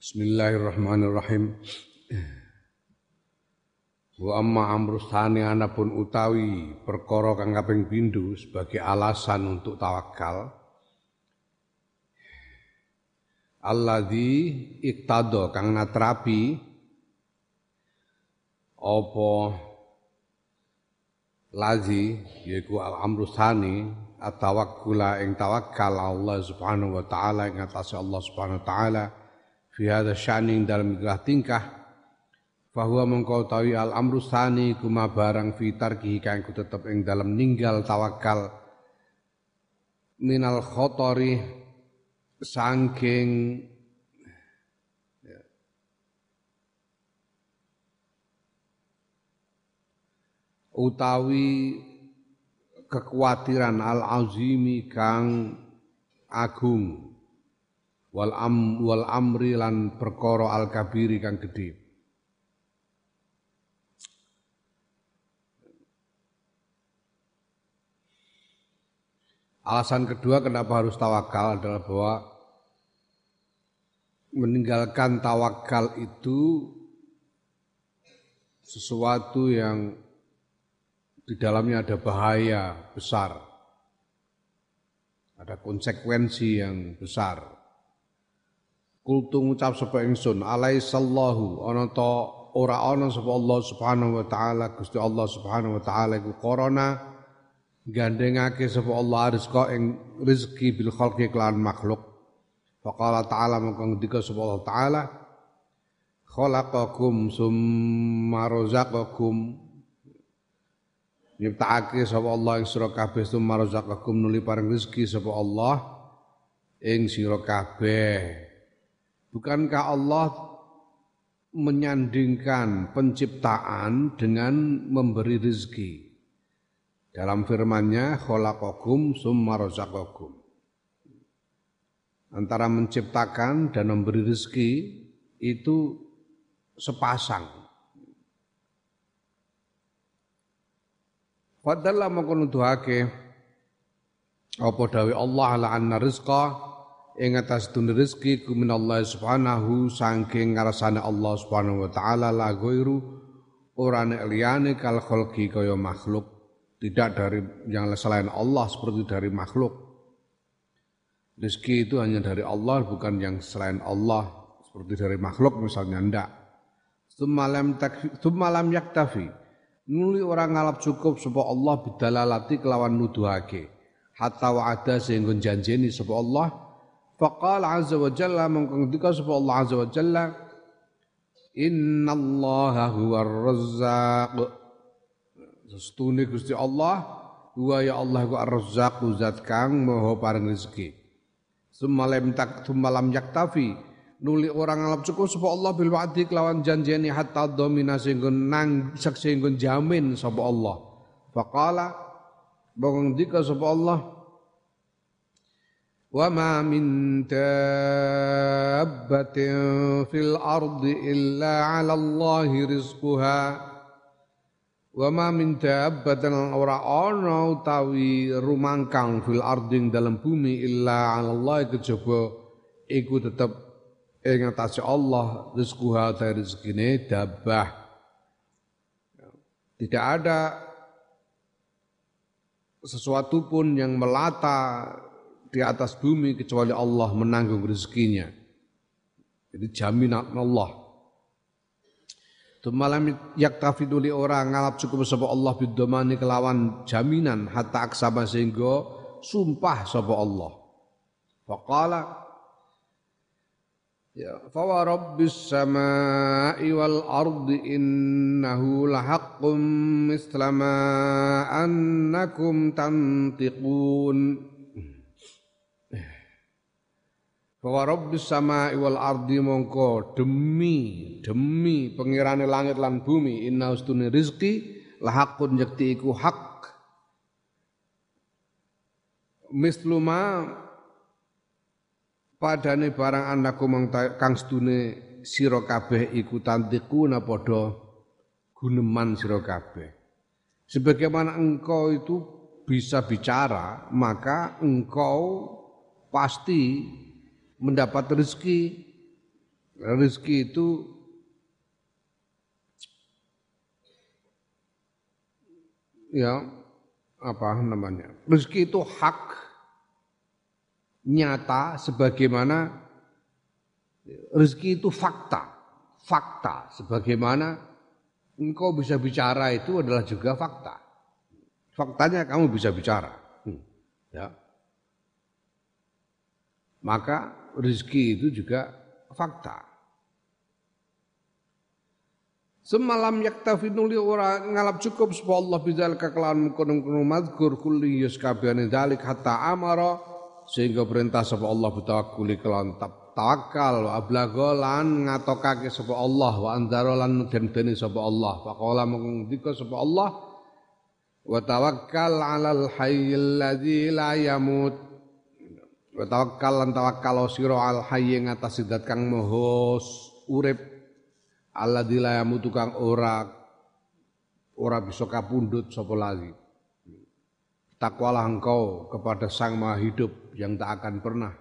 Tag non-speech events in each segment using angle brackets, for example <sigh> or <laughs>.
Bismillahirrahmanirrahim. Wa amma amrus thani anapun utawi perkara kang kaping pindho sebagai alasan untuk tawakal. Alladzi iktado kang natrapi apa lazi yaiku amrus thani at-tawakkula ing tawakal Allah Subhanahu wa taala ing Allah Subhanahu wa taala fi hadza sya'ni dalam tingkah tingkah bahwa mengkau tawi al amru sani kuma barang fi tarkihi kang tetep ing dalam ninggal tawakal minal khotori sangking ya. utawi kekhawatiran al azimi kang agung wal am wal amri lan perkara al kabiri kang gedhe Alasan kedua kenapa harus tawakal adalah bahwa meninggalkan tawakal itu sesuatu yang di dalamnya ada bahaya besar. Ada konsekuensi yang besar. Kultu ngucap sapa ingsun alaisallahu. Ana ta ora ana sapa Allah Subhanahu wa taala. Gusti Allah Subhanahu wa taala iku korona gandengake sapa Allah rizqa ing rezeki bil khalqi kelan makhluk. Faqala ta'ala mongko ngendika sapa Allah taala khalaqakum summa razaqakum. Nyiptakake sapa Allah ing sira kabeh summa razaqakum nuli paring rezeki sapa Allah ing sira kabeh Bukankah Allah menyandingkan penciptaan dengan memberi rezeki? Dalam firman-Nya, khalaqakum summa razaqakum. Antara menciptakan dan memberi rezeki itu sepasang. Fadalla mengkono apa dawe Allah la anna rizqa ing atas dunia rezeki ku minallah subhanahu saking ngarsane Allah subhanahu wa taala la ghairu ora nek liyane kal khalqi kaya makhluk. Tidak dari yang selain Allah seperti dari makhluk. Rezeki itu hanya dari Allah bukan yang selain Allah seperti dari makhluk misalnya ndak. Semalam takfi semalam yaktafi. Nuli orang ngalap cukup sapa Allah bidalalati kelawan nuduhake. Hatta wa'ada sehingga janjeni sapa Allah Faqala azza wa jalla mongko ngendika sapa Allah azza wa jalla Innallaha huwar razzaq. Sestune Gusti Allah huwa ya Allah ku ar-razzaq zat kang maha paring rezeki. Sumalam tak sumalam yaktafi nuli orang ngalap cukup sapa Allah bil wa'di kelawan janjeni hatta domina sehingga nang sehingga jamin sapa Allah. Faqala bangong dika sapa Allah وما من دابة في الأرض إلا على الله رزقها وما من دابة ora ana utawi rumangkang fil ardi dalam bumi illa 'ala Allah kejaba iku tetep ing atase Allah rizquha ta rezekine dabah tidak ada sesuatu pun yang melata di atas bumi kecuali Allah menanggung rezekinya. Jadi jaminan Allah. Tumalam yaktafi duli orang ngalap cukup sapa Allah bidomani kelawan jaminan hatta aksaba sehingga sumpah sapa Allah. Faqala Ya, fa wa rabbis samai wal ardi innahu lahaqqum misla ma annakum tantiqun bahwa Rabbis sama wal ardi mongko demi demi pengirane langit lan bumi inna ustune rizki lahakun yakti iku hak. Misluma padane barang anakku kang stune sira kabeh iku tantikuna padha guneman sira kabeh. Sebagaimana engkau itu bisa bicara maka engkau pasti mendapat rezeki Rezeki itu ya apa namanya? Rezeki itu hak nyata sebagaimana rezeki itu fakta. Fakta sebagaimana engkau bisa bicara itu adalah juga fakta. Faktanya kamu bisa bicara. Hmm. Ya. Maka rezeki itu juga fakta. Semalam yaktafi nuli ora ngalap cukup supaya Allah bizal kekelawan kono-kono mazkur kulli yus kabehane dalik hatta amara sehingga perintah sapa Allah bitawakkuli kelawan tawakal wa ablago lan ngatokake sapa Allah wa anzara lan den-dene sapa Allah faqala mengdika sapa Allah wa tawakkal 'alal hayyil ladzi la yamut wa tawakkal lan tawakkal sira al hayy ngatas zat kang maha urip Allah dilayamu tukang ora ora bisa kapundut sapa lagi. Takwalah engkau kepada Sang Maha Hidup yang tak akan pernah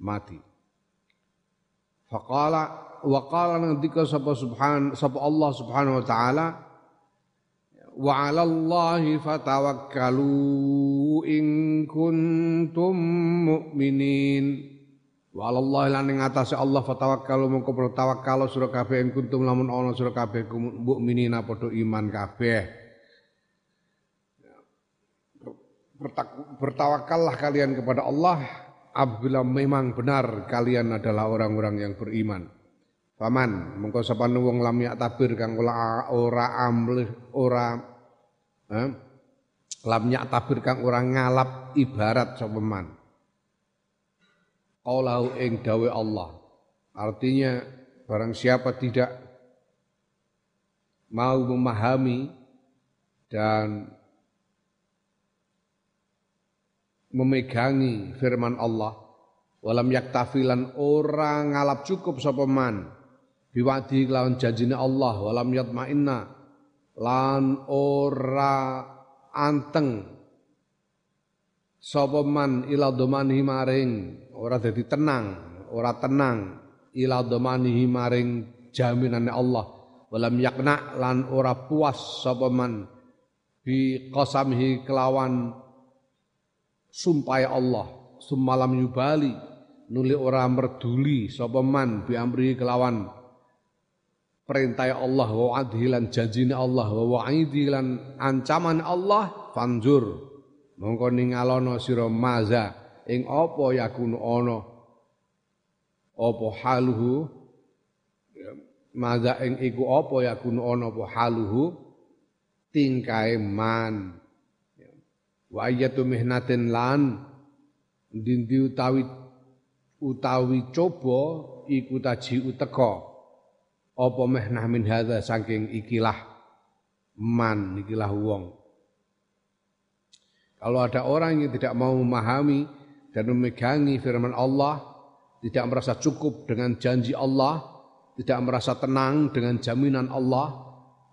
mati. Faqala wa qala ngendika sapa subhan sapa Allah Subhanahu wa taala wa 'ala Allahi fatawakkalu in kuntum mu'minin. Wa Allah lan ing atase Allah fatawakkalu mongko bertawakal sira kabeh ing kuntum lamun ana sira kabeh mukminina padha iman kabeh. Bertawakallah kalian kepada Allah apabila memang benar kalian adalah orang-orang yang beriman. Paman, mongko sapa wong lam tabir kang ora ora amlih ora eh, lam tabir kang ora ngalap ibarat sapa man qaulahu ing dawe Allah. Artinya barang siapa tidak mau memahami dan memegangi firman Allah walam yaktafilan orang ngalap cukup sapa man biwadi lawan janjine Allah walam yatmainna lan ora anteng sapa man ila domani maring ora dadi tenang, ora tenang ila domanihi maring jaminane Allah. Walam yakna lan ora puas sapa man bi qasamhi kelawan sumpah Allah. Sumalam yubali nuli ora merduli sapa man bi amri kelawan perintah Allah wa adhilan janjine Allah wa wa'idi lan ancaman Allah fanzur. Mongko ningalono sira maza ing apa yakunu ana? Apa haluhu? Ya, maza ing iku apa yakunu ana apa haluhu? Tingkae man. Ya. wa ayatu mihnatin lan dindi utawi utawi coba iku taji uteka apa mehnah min hadza saking ikilah man ikilah wong kalau ada orang yang tidak mau memahami dan memegangi firman Allah, tidak merasa cukup dengan janji Allah, tidak merasa tenang dengan jaminan Allah,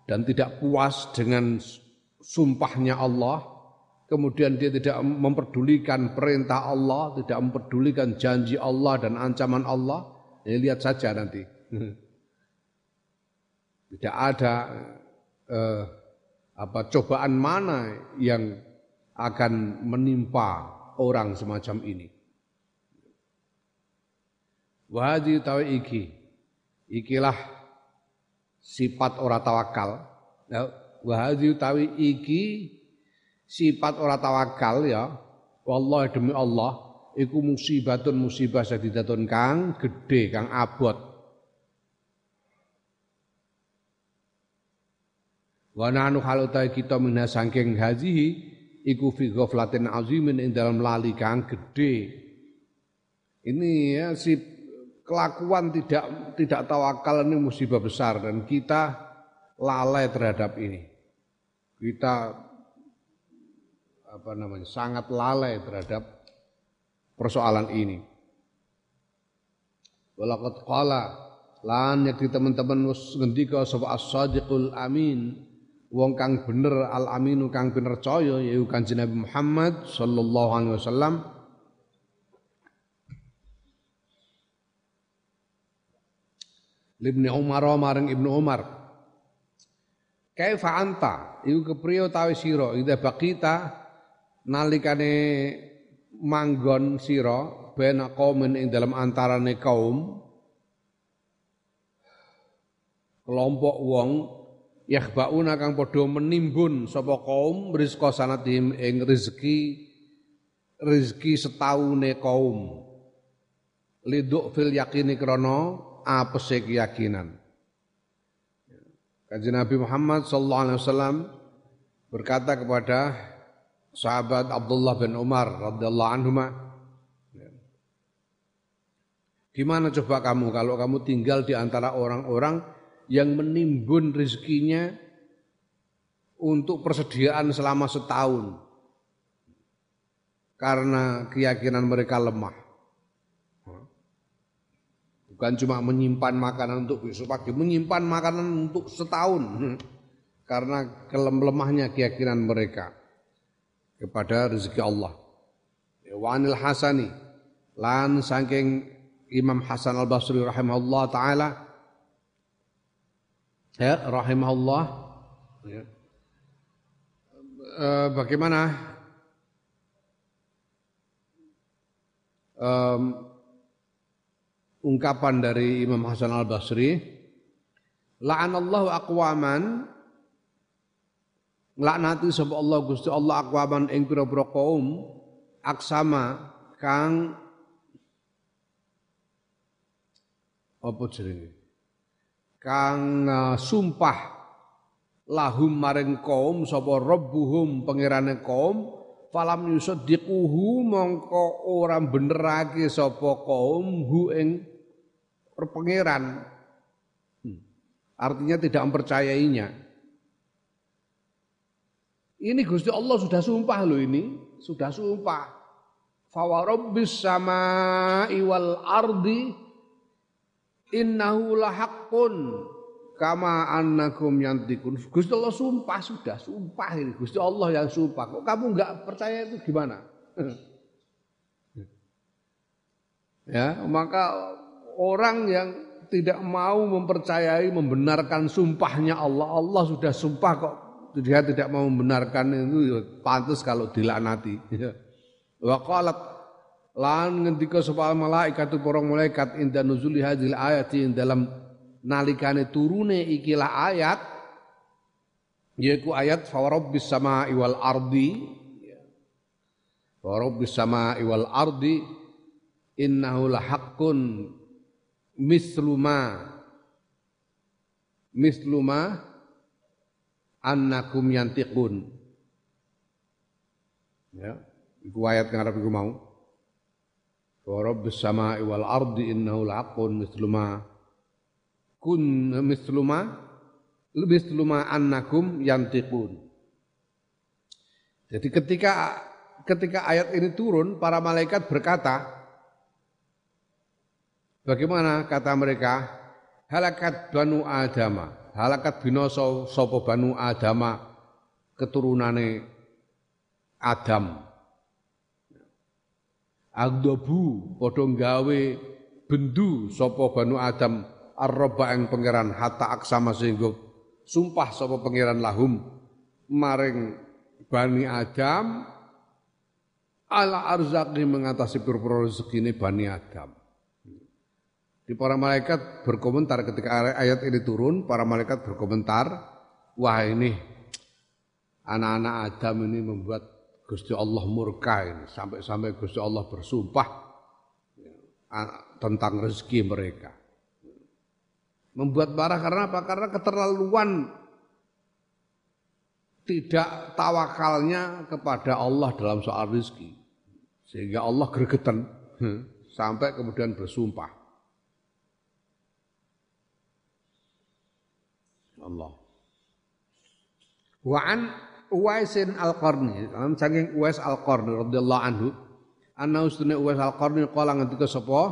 dan tidak puas dengan sumpahnya Allah, kemudian dia tidak memperdulikan perintah Allah, tidak memperdulikan janji Allah dan ancaman Allah, ya lihat saja nanti. <laughs> Tidak ada eh, apa cobaan mana yang akan menimpa orang semacam ini. Wahadi tawi iki, ikilah sifat orang tawakal. Ya, wahadi tawi iki sifat orang tawakal ya. Wallahi demi Allah, iku musibatun musibah sadidatun kang gede kang abot. Wa nahnu halutai kita minha sangking hazihi iku fi ghaflatin azimin ing dalam lali kang. Ini ya si kelakuan tidak tidak tawakal ini musibah besar dan kita lalai terhadap ini. Kita apa namanya sangat lalai terhadap persoalan ini. Walaqad qala lan yakti teman-teman ngendika sapa as-sadiqul amin wong kang bener al aminu kang bener caya yaiku Kanjeng Nabi Muhammad sallallahu alaihi wasallam. Ibnu Umar maring Ibnu Umar. Kaifa anta? Iku kepriyo tawi sira? Ida baqita nalikane manggon sira bena qaumin ing dalam antarane kaum kelompok wong yakhbauna kang padha menimbun sapa kaum rizqa sanatihim ing rezeki rezeki setaune kaum. Liduk fil yakini krana apese keyakinan. Kanjeng Nabi Muhammad sallallahu alaihi wasallam berkata kepada sahabat Abdullah bin Umar radhiyallahu anhu Gimana coba kamu kalau kamu tinggal di antara orang-orang yang menimbun rezekinya untuk persediaan selama setahun karena keyakinan mereka lemah. Bukan cuma menyimpan makanan untuk besok pagi, menyimpan makanan untuk setahun. <laughs> Karena kelemahnya keyakinan mereka kepada rezeki Allah. Wanil Hasani lan saking Imam Hasan Al Basri rahimahullah taala ya rahimahullah. Ya. E, bagaimana? Um, ungkapan dari Imam Hasan Al Basri, la'anallahu aqwaman. Laknati sapa Allah Gusti Allah aqwaman ing pira-pira kaum aksama kang apa jenenge kang uh, sumpah lahum maring kaum sapa rabbuhum pangerane kaum falam yusaddiquhu mongko ora benerake sapa kaum hu ing pangeran. Hmm. Artinya tidak mempercayainya. Ini Gusti Allah sudah sumpah loh ini, sudah sumpah. Fawarabbis sama iwal ardi innahu lahaqqun kama annakum yantikun. Gusti Allah sumpah sudah, sumpah ini. Gusti Allah yang sumpah. Kok kamu enggak percaya itu gimana? <laughs> ya, maka orang yang tidak mau mempercayai membenarkan sumpahnya Allah Allah sudah sumpah kok dia tidak mau membenarkan itu ya pantas kalau dilaknati <laughs> ya. wa qalat lan ngendika sapa malaikat para malaikat inda nuzuli hadhil ayati dalam nalikane turune ikilah ayat yaiku ayat fa rabbis samai wal ardi wa rabbis samai wal ardi innahu lahaqqun misluma misluma annakum yantiqun ya iku ayat ngarep iku mau wa rabbis samai wal ardi innahu laqqun misluma kun misluma misluma annakum yantiqun jadi ketika ketika ayat ini turun para malaikat berkata Bagaimana kata mereka? Halakat banu Adama, halakat binoso sopo banu Adama keturunane Adam. Agdobu padha gawe bendu sopo banu Adam arroba yang pangeran hatta aksama sehingga sumpah sopo pangeran lahum maring bani Adam ala arzaki mengatasi pura-pura rezeki bani Adam. Di para malaikat berkomentar ketika ayat ini turun, para malaikat berkomentar, wah ini anak-anak Adam ini membuat Gusti Allah murka ini, sampai-sampai Gusti Allah bersumpah ya, tentang rezeki mereka. Membuat marah karena apa? Karena keterlaluan tidak tawakalnya kepada Allah dalam soal rezeki. Sehingga Allah gregetan hmm, sampai kemudian bersumpah. Allah. Wa an Uwaisin Al-Qarni, saking Uwais Al-Qarni radhiyallahu anhu, anna ustune Uwais Al-Qarni kala ngendika sapa?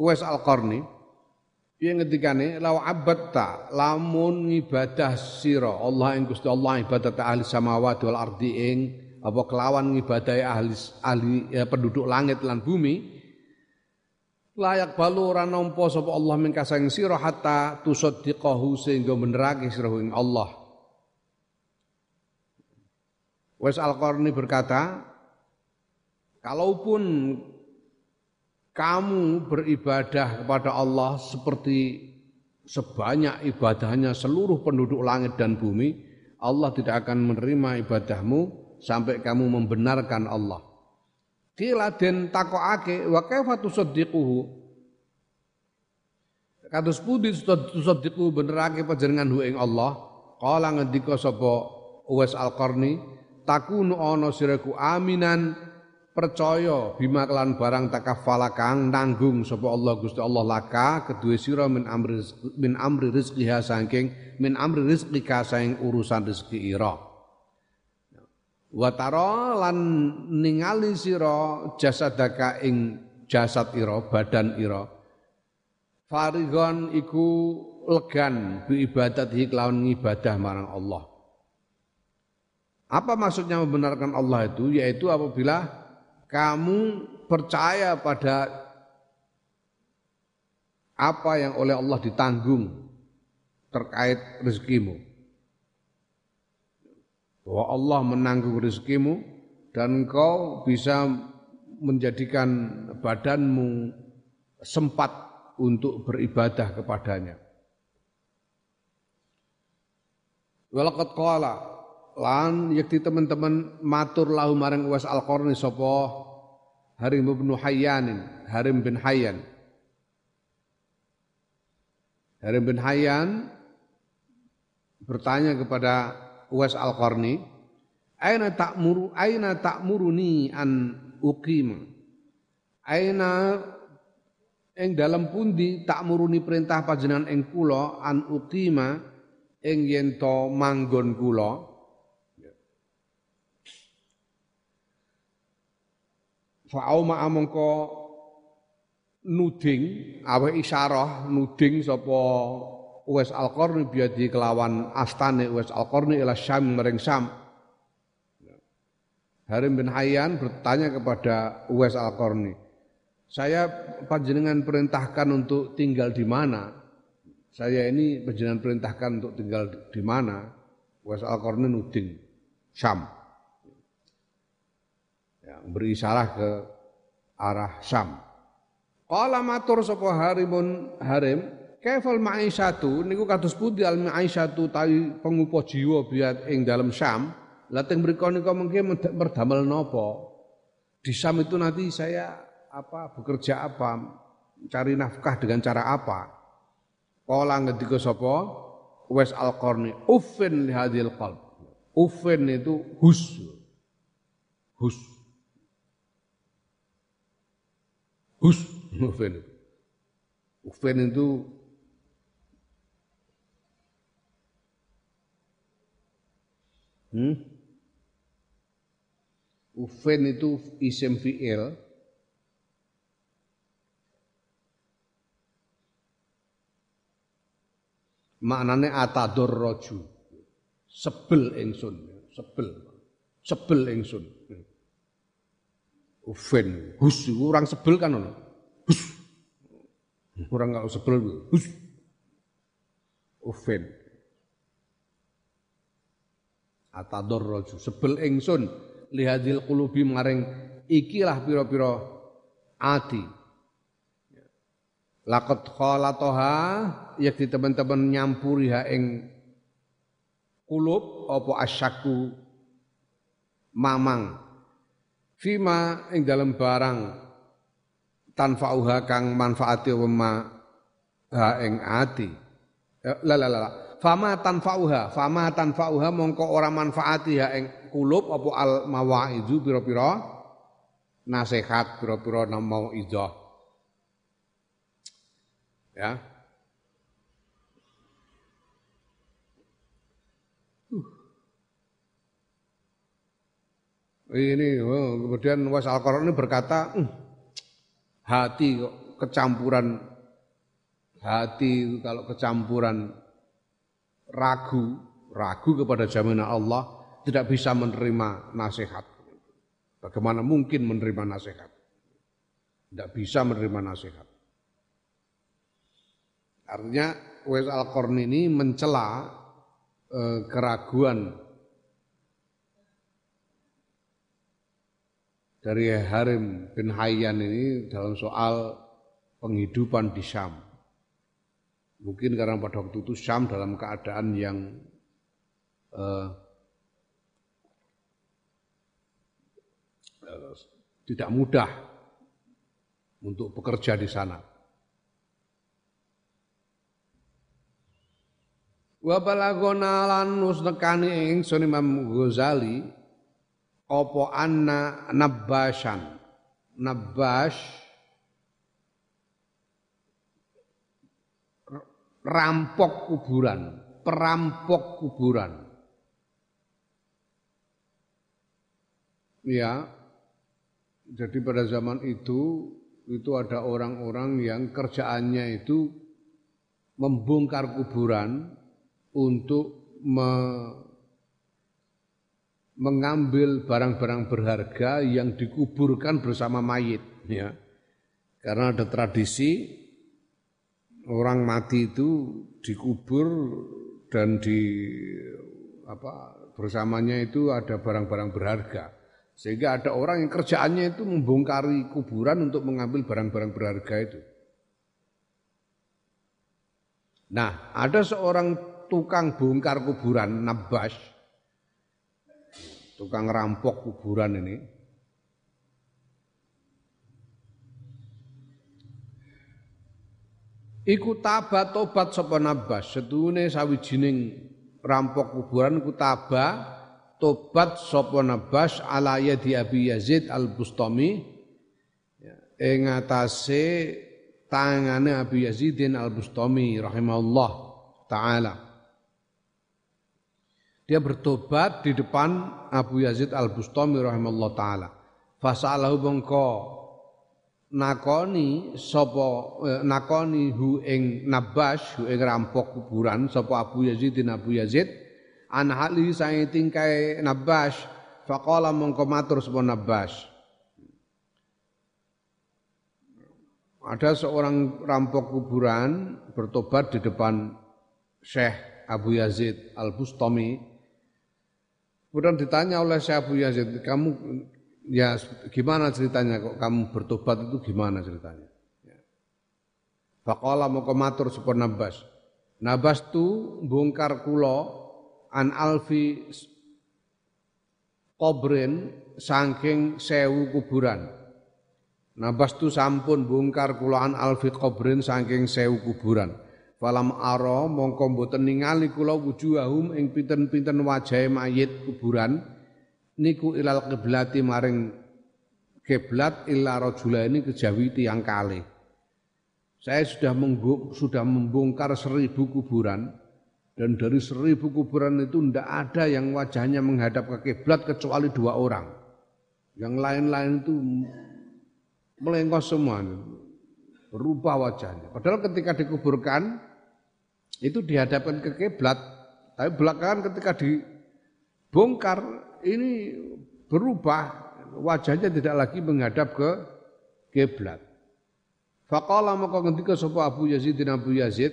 Uwais Al-Qarni Piye ngendikane law abadta lamun ibadah sira Allah ing Gusti Allah ibadah ahli samawati wal ardi ing apa kelawan ngibadahi ahli ahli ya, penduduk langit lan bumi layak balu ora nampa sapa Allah min kasang sira hatta tusaddiqahu sehingga benerake sira ing Allah Wes Al-Qarni berkata, kalaupun kamu beribadah kepada Allah seperti sebanyak ibadahnya seluruh penduduk langit dan bumi, Allah tidak akan menerima ibadahmu sampai kamu membenarkan Allah. Kila den takokake wa kaifa tusaddiquhu Kados pundi tusaddiqu benerake panjenengan hu ing Allah? Kala ngendika sapa Uwais Al-Qarni, takunu ana siraku aminan percaya bima kelan barang takafala kang nanggung sapa Allah Gusti Allah laka kedue sira min amri min amri rizqiha saking min amri rizqika saing urusan rezeki ira. Wa tara lan ningali sira jasadaka ing jasad ira badan ira farigon iku legan bi ibadati kelawan ngibadah marang Allah apa maksudnya membenarkan Allah itu? Yaitu apabila kamu percaya pada apa yang oleh Allah ditanggung terkait rezekimu. Bahwa Allah menanggung rezekimu dan engkau bisa menjadikan badanmu sempat untuk beribadah kepadanya. Walaqad qala lan yakti teman-teman matur lahu marang Uwais Al-Qarni sapa? Harim bin Hayyan Harim bin Hayyan. Harim bin Hayyan bertanya kepada Uwais Al-Qarni aina ta'muru aina ta'muruni an uqim aina ing dalam pundi ta'muruni perintah panjenengan ing kula an uqima? Ing yen to manggon kula Fa'auma amangka nuding awe isyarah nuding sapa Uwais Al-Qarni biadi kelawan astane Uwais Al-Qarni ila Syam maring Syam. Harim bin Hayyan bertanya kepada Uwais Al-Qarni, "Saya panjenengan perintahkan untuk tinggal di mana? Saya ini panjenengan perintahkan untuk tinggal di mana?" Uwais Al-Qarni nuding Syam beri isyarat ke arah Syam. Qala matur sapa harimun harim, kaifal ma'isyatu niku kados pundi al ma'isyatu tawi pengupo jiwa biat ing dalam Syam. Lateng mriku nika mengke berdamel napa? Di Syam itu nanti saya apa bekerja apa, cari nafkah dengan cara apa? Qala ngendika sapa? Wes al-Qarni, uffin li hadhil qalb. Uffin itu hus. Hus Hus, Ufen. Ufen itu hmm? Ufen itu isim fi'il maknane atadur roju. Sebel ingsun sebel. Sebel ingsun Ufen, hus, orang sebel kan ono. Hus. Orang enggak sebel, hus. Ufen. Atador roju, sebel ingsun lihadil kulubi maring ikilah piro-piro ati. Lakot khalatoha yakti teman-teman nyampuri ha ing kulub opo asyaku mamang Fima ing dalam barang tanfa'uha kang manfaati wema ha ing ati. Eh, la la la. Fama tanfa'uha, fama tanfa'uha mongko ora manfaati ha ing kulub apa al mawaizu pira-pira nasihat pira-pira mau idah. Ya. Ini oh, kemudian was al ini berkata hm, hati kecampuran hati kalau kecampuran ragu ragu kepada jaminan Allah tidak bisa menerima nasihat. Bagaimana mungkin menerima nasihat? Tidak bisa menerima nasihat. Artinya Uwais Al-Qarni ini mencela eh, keraguan dari Harim bin Hayyan ini dalam soal penghidupan di Syam. Mungkin karena pada waktu itu Syam dalam keadaan yang eh, eh, tidak mudah untuk bekerja di sana. Wa balagona lan nus nekani ingsun Ghazali apa anna nabbasan? Nabbas rampok kuburan. Perampok kuburan. Ya. Jadi pada zaman itu itu ada orang-orang yang kerjaannya itu membongkar kuburan untuk me, mengambil barang-barang berharga yang dikuburkan bersama mayit ya. Karena ada tradisi orang mati itu dikubur dan di apa bersamanya itu ada barang-barang berharga. Sehingga ada orang yang kerjaannya itu membongkari kuburan untuk mengambil barang-barang berharga itu. Nah, ada seorang tukang bongkar kuburan Nabas, tukang rampok kuburan ini, Iku taba tobat sapa Nabas, sedune sawijining rampok kuburan iku taba tobat sapa Nabas ala yadi Abi Yazid Al-Bustami ya, ing atase tangane Abi Yazidin Al-Bustami rahimahullah taala. Dia bertobat di depan Abu Yazid Al-Bustami rahimahullah taala. Fasalahu bangko nakoni sapa eh, nakoni hu ing nabas hu ing rampok kuburan sapa Abu Yazid Abu Yazid an hali sae tingkai nabas faqala mongko matur sapa nabas ada seorang rampok kuburan bertobat di depan Syekh Abu Yazid Al-Bustami Kemudian ditanya oleh Syekh Abu Yazid, kamu ya gimana ceritanya kok kamu bertobat itu gimana ceritanya? Ya. Faqala moko matur Nabas. Nabas tu bongkar kula an alfi kobren saking sewu kuburan. Nabas tu sampun bongkar kula an alfi kobren saking sewu kuburan. Falam aro mongko mboten ningali kula wujuhahum ing pinten-pinten wajahe mayit kuburan niku ilal kiblati maring kiblat illa rajulaini kejawi tiang kali. Saya sudah mengguk, sudah membongkar seribu kuburan dan dari seribu kuburan itu tidak ada yang wajahnya menghadap ke kiblat kecuali dua orang. Yang lain-lain itu melengkos semua, berubah wajahnya. Padahal ketika dikuburkan itu dihadapkan ke kiblat, tapi belakangan ketika dibongkar ini berubah wajahnya tidak lagi menghadap ke kiblat. Faqala maka ngendika sapa Abu Yazid bin Abu Yazid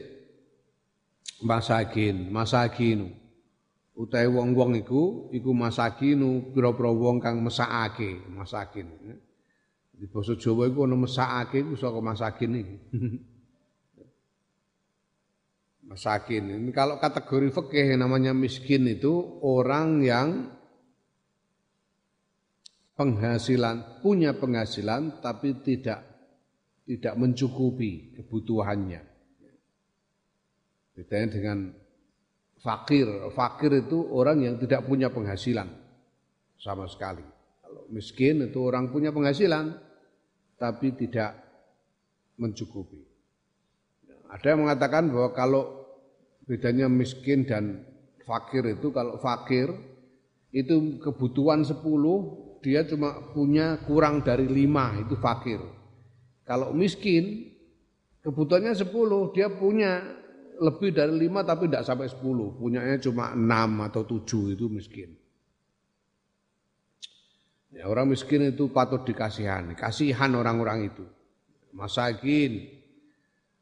masakin, masakinu. Utahe wong-wong iku iku masakinu pira-pira wong kang mesakake, masakin. Di basa Jawa iku ana mesakake iku saka masakin iki. <laughs> masakin. Ini kalau kategori fikih namanya miskin itu orang yang penghasilan punya penghasilan tapi tidak tidak mencukupi kebutuhannya. Bedanya dengan fakir. Fakir itu orang yang tidak punya penghasilan sama sekali. Kalau miskin itu orang punya penghasilan tapi tidak mencukupi. Ada yang mengatakan bahwa kalau bedanya miskin dan fakir itu kalau fakir itu kebutuhan 10 dia cuma punya kurang dari 5 itu fakir. Kalau miskin kebutuhannya 10 dia punya lebih dari 5 tapi tidak sampai 10, punyanya cuma 6 atau 7 itu miskin. Ya, orang miskin itu patut dikasihani, kasihan orang-orang itu. Masakin,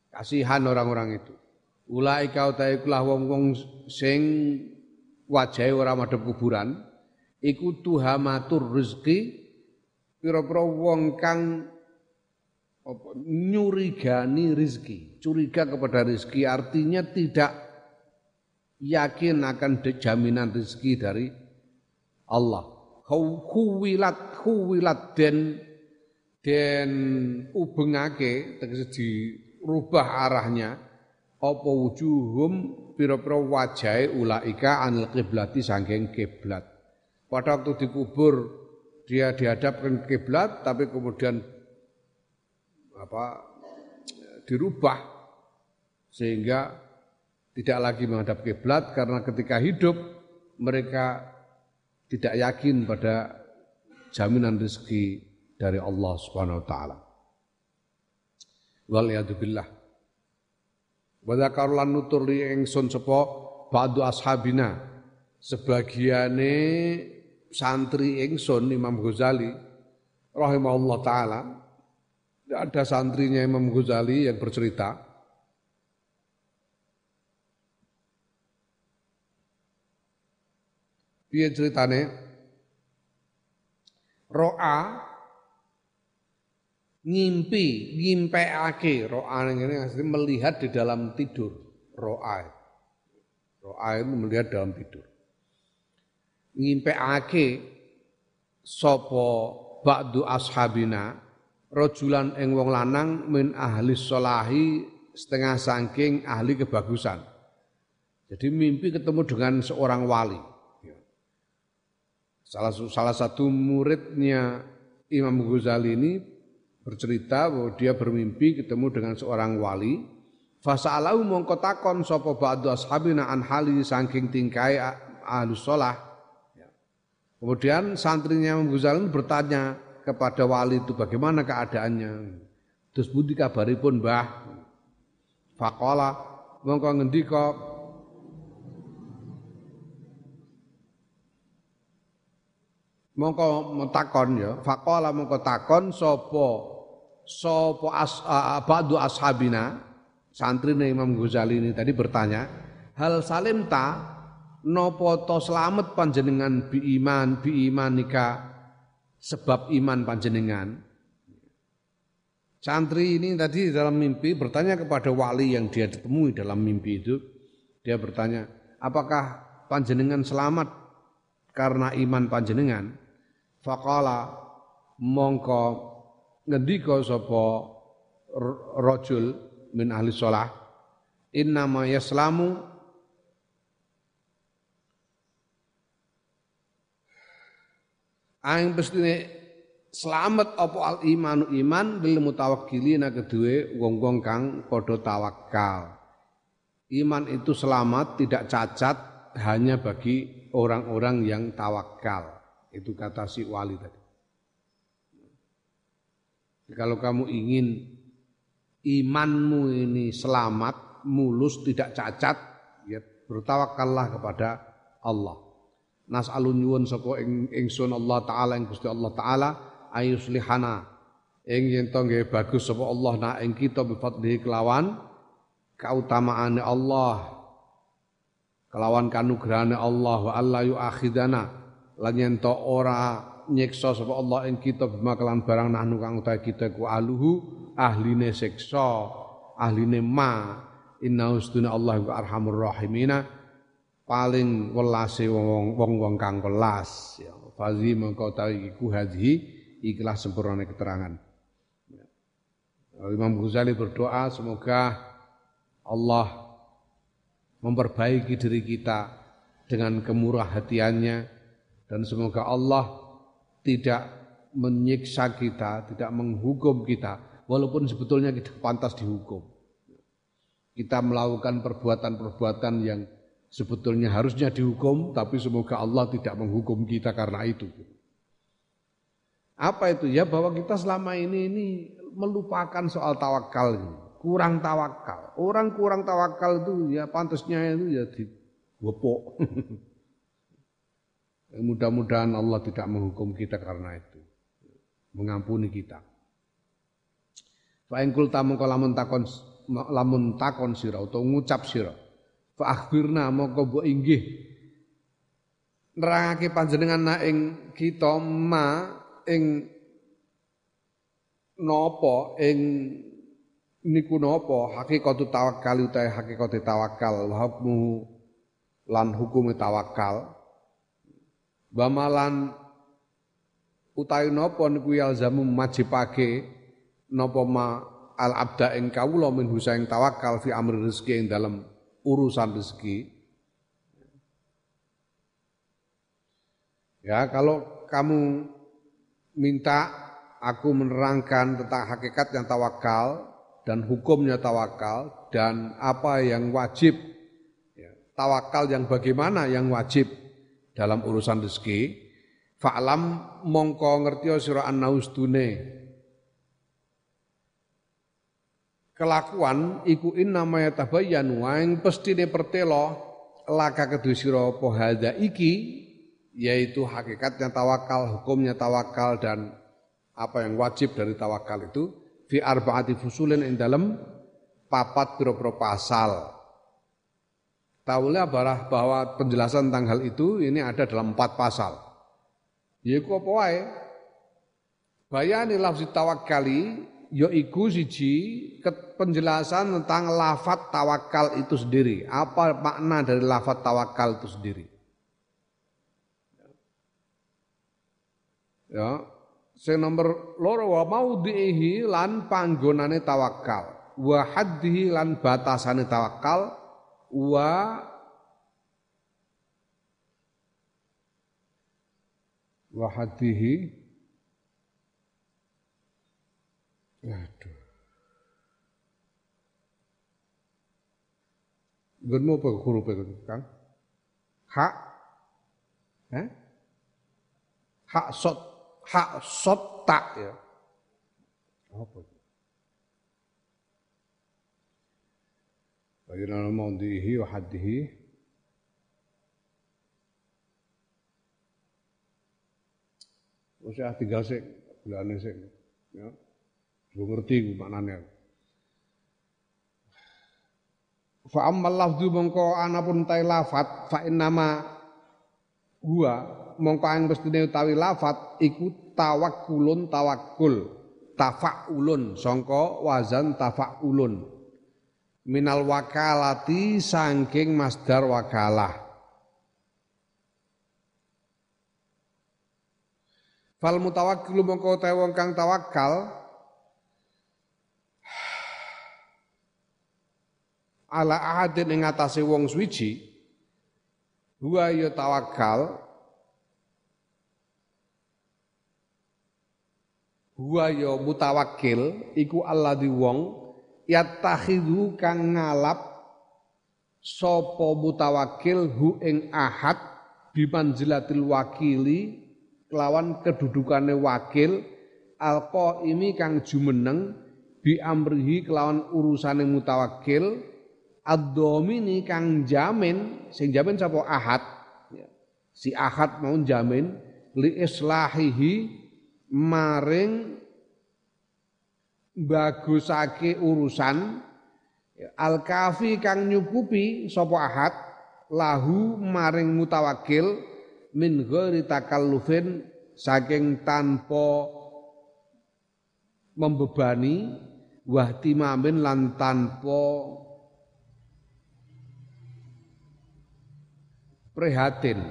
kasihan orang-orang itu. Ulaika utahe kulah wong-wong sing wajahe ora madhep kuburan. Iku tuhamatur rezeki pira-pira wong kang apa nyurigani rizki curiga kepada rizki. Artinya tidak yakin akan jaminan rizki dari Allah. Huwilat huwilat den den ubengake tegese dirubah arahnya apa wujuhum pira-pira wajahe ulaika anil kiblati saking kiblat pada waktu dikubur dia dihadapkan kiblat tapi kemudian apa dirubah sehingga tidak lagi menghadap kiblat karena ketika hidup mereka tidak yakin pada jaminan rezeki dari Allah Subhanahu wa taala. Wal billah. Wa dzakarulan nutur li ingsun sapa ba'du ashabina. Sebagiane santri ingsun Imam Ghazali rahimahullah taala. Ada santrinya Imam Ghazali yang bercerita. Piye ceritane? Ro'a ngimpi, ngimpeake ro'a maksudnya melihat di dalam tidur. Ro'a. Ro'a itu melihat dalam tidur. Ngimpeake sopo ba'du ashabina rojulan ing wong lanang min ahli solahi setengah sangking ahli kebagusan. Jadi mimpi ketemu dengan seorang wali. Salah, salah satu muridnya Imam Ghazali ini bercerita bahwa dia bermimpi ketemu dengan seorang wali. Fasa'alahu mongko takon sapa ba'du ashabina an hali saking tingkai ahli sholah. Kemudian santrinya Ghazali bertanya, kepada wali itu bagaimana keadaannya. Terus budi kabaripun Mbah. Faqala mongko ngendika mongko metakon ya faqala mongko takon sapa sapa as, uh, ba'du ashabina santri Imam Ghazali ini tadi bertanya hal salim ta nopo to selamat panjenengan bi iman bi imanika sebab iman panjenengan. Santri ini tadi dalam mimpi bertanya kepada wali yang dia ditemui dalam mimpi itu. Dia bertanya, apakah panjenengan selamat karena iman panjenengan? Faqala mongko ngendika sapa rajul min ahli sholah innama yaslamu Aing pestine selamat apa al imanu iman lil mutawakkilina kedue wong-wong kang padha tawakal. Iman itu selamat tidak cacat hanya bagi orang-orang yang tawakal. Itu kata si wali tadi. Kalau kamu ingin imanmu ini selamat, mulus, tidak cacat, ya bertawakallah kepada Allah. Nas'alun nyuwun sapa ing ingsun Allah taala ing Gusti Allah taala ayuslihana. Ing yen to nggih bagus sapa Allah na ing kita bi kelawan kautamaane Allah. Kelawan kanugrahane Allah wa alla yuakhidana. Lan yen to ora nyiksa sapa Allah ing kita bima kelan barang nahnu kang utahe kita ku aluhu ahline siksa ahline ma. Inna ustuna Allah wa arhamur rahimina. Paling welase wong-wong kang welas ya. Fazi mengko iku hadhi ikhlas sempurna keterangan. Imam Ghazali berdoa semoga Allah memperbaiki diri kita dengan kemurah hatiannya dan semoga Allah tidak menyiksa kita, tidak menghukum kita walaupun sebetulnya kita pantas dihukum. Kita melakukan perbuatan-perbuatan yang sebetulnya harusnya dihukum, tapi semoga Allah tidak menghukum kita karena itu. Apa itu? Ya bahwa kita selama ini ini melupakan soal tawakal. Kurang tawakal. Orang kurang tawakal itu ya pantasnya itu ya di wepok. <laughs> Mudah-mudahan Allah tidak menghukum kita karena itu. Mengampuni kita. Fa in kulta mengko lamun takon lamun takon sira utawa ngucap sira fa akhbirna mongko mbok inggih nerangake panjenengan na ing kita ma ing napa ing niku napa hakikatu tawakkal utahe hakikate tawakal wa hukmu lan hukume tawakal bamalan utawi napa niku yalzamu majibake napa ma al abda ing kawula min husaing tawakal fi amri rezeki ing dalam urusan rezeki. Ya kalau kamu minta aku menerangkan tentang hakikat yang tawakal dan hukumnya tawakal dan apa yang wajib ya, tawakal yang bagaimana yang wajib dalam urusan rezeki fa'lam mongko ngerti sira annaustune kelakuan iku in namanya tabayyan waing pestine pertelo laka kedue sira apa hadza iki yaitu hakikatnya tawakal, hukumnya tawakal dan apa yang wajib dari tawakal itu fi arbaati fusulin ing dalam papat pira-pira pasal. Taulah bahwa, bahwa penjelasan tentang hal itu ini ada dalam empat pasal. Yaiku apa wae? Bayani lafzi tawakkali yaiku siji penjelasan tentang lafat tawakal itu sendiri. Apa makna dari lafat tawakal itu sendiri? Ya, sing nomor loro wa maudhihi lan panggonane tawakal. Wa haddihi lan batasane tawakal wa wa haddihi Aduh. Gunmu apa huruf itu, Kang? Hak? Eh? Hak sot, hak sot tak ya. Apa dihi wa haddihi Usah tinggal sih, bulan sih. Ya. Gue ngerti maknanya. Fa ammal lafdu mongko anapun tai lafat fa nama gua mongko ang mestine utawi lafat iku tawakkulun tawakkul tafaulun sangka wazan tafaulun minal wakalati sangking masdar wakalah. Fal mutawakkilu mongko wong kang tawakal ala ahadin ing atase wong suwiji huwa ya tawakal huwa ya mutawakkil iku alladhi wong yattakhidhu kang ngalap sapa mutawakkil hu ing ahad bimanzilatil wakili kelawan kedudukane wakil alqa ini kang jumeneng bi amrihi kelawan urusane mutawakkil ad-domini kang jamin sing jamin sapa ahad ya. si ahad mau jamin li islahihi maring bagusake urusan al kafi kang nyukupi sapa ahad lahu maring mutawakil min ghairi takallufin saking tanpa membebani wahtimamin lan tanpa prihatin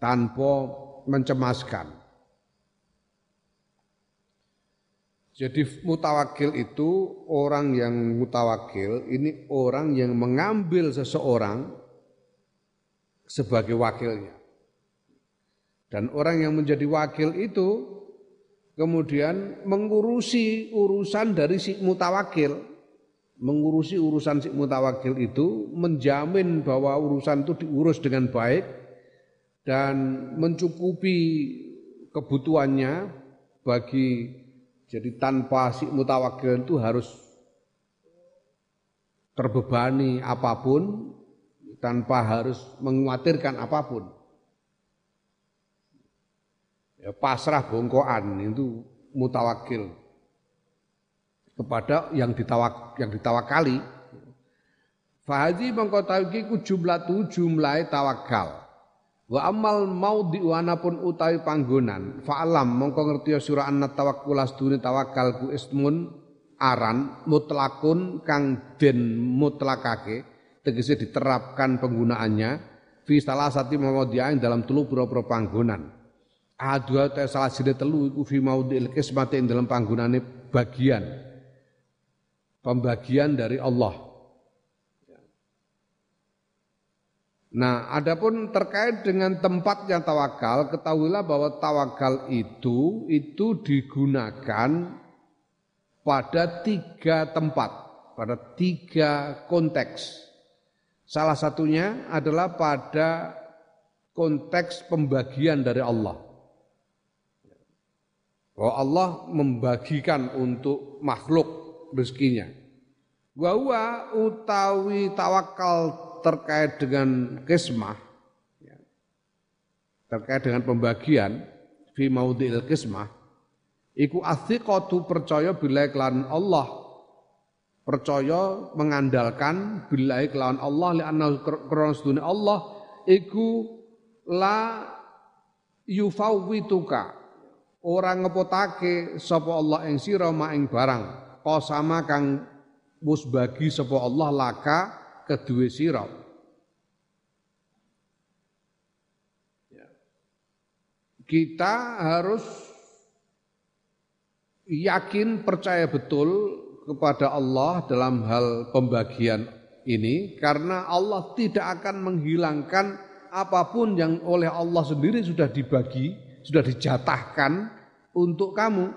tanpa mencemaskan. Jadi mutawakil itu orang yang mutawakil ini orang yang mengambil seseorang sebagai wakilnya. Dan orang yang menjadi wakil itu kemudian mengurusi urusan dari si mutawakil mengurusi urusan si mutawakil itu menjamin bahwa urusan itu diurus dengan baik dan mencukupi kebutuhannya bagi jadi tanpa si mutawakil itu harus terbebani apa pun tanpa harus mengkhawatirkan apa pun. Ya, pasrah bongkoan itu mutawakil. kepada yang ditawak yang ditawakali. Fahadi mengko iki ku jumlah tu jumlah tawakal. Wa amal mau diwana pun utawi panggonan. Fa'alam mongko ngerti surah anna tawakkul astune tawakal ku ismun aran mutlakun kang den mutlakake tegese diterapkan penggunaannya fi salah satu mawadi'ain dalam telu pura-pura panggonan. Adua ta salah siji telu iku fi maudil kismati dalam panggonane bagian pembagian dari Allah. Nah, adapun terkait dengan tempatnya tawakal, ketahuilah bahwa tawakal itu itu digunakan pada tiga tempat, pada tiga konteks. Salah satunya adalah pada konteks pembagian dari Allah. Bahwa Allah membagikan untuk makhluk rezekinya. Bahwa utawi tawakal terkait dengan kismah ya, terkait dengan pembagian fi maudhi'il kismah iku athiqatu percaya bila iklan Allah. Percaya mengandalkan bila iklan Allah li anna krana Allah iku la yufawwituka. Orang ngepotake sapa Allah ing sira ma ing barang. Qasama kang wis bagi sapa Allah laka kedua sirap. Ya. Kita harus yakin percaya betul kepada Allah dalam hal pembagian ini karena Allah tidak akan menghilangkan apa pun yang oleh Allah sendiri sudah dibagi, sudah dijatahkan untuk kamu.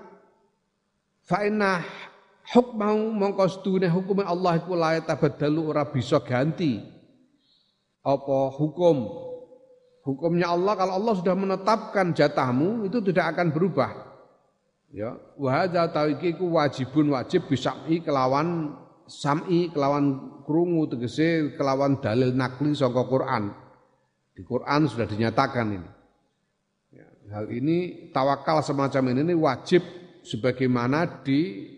Fa'inah hukmau mongko sedune hukum Allah iku la tabaddalu ora bisa ganti. Apa hukum? Hukumnya Allah kalau Allah sudah menetapkan jatahmu itu tidak akan berubah. Ya wa hadza tawiki ku wajibun wajib bisa kelawan sam'i kelawan krungu tegese kelawan dalil nakli saka Quran. Di Quran sudah dinyatakan ini. Ya, hal ini tawakal semacam ini, ini wajib sebagaimana di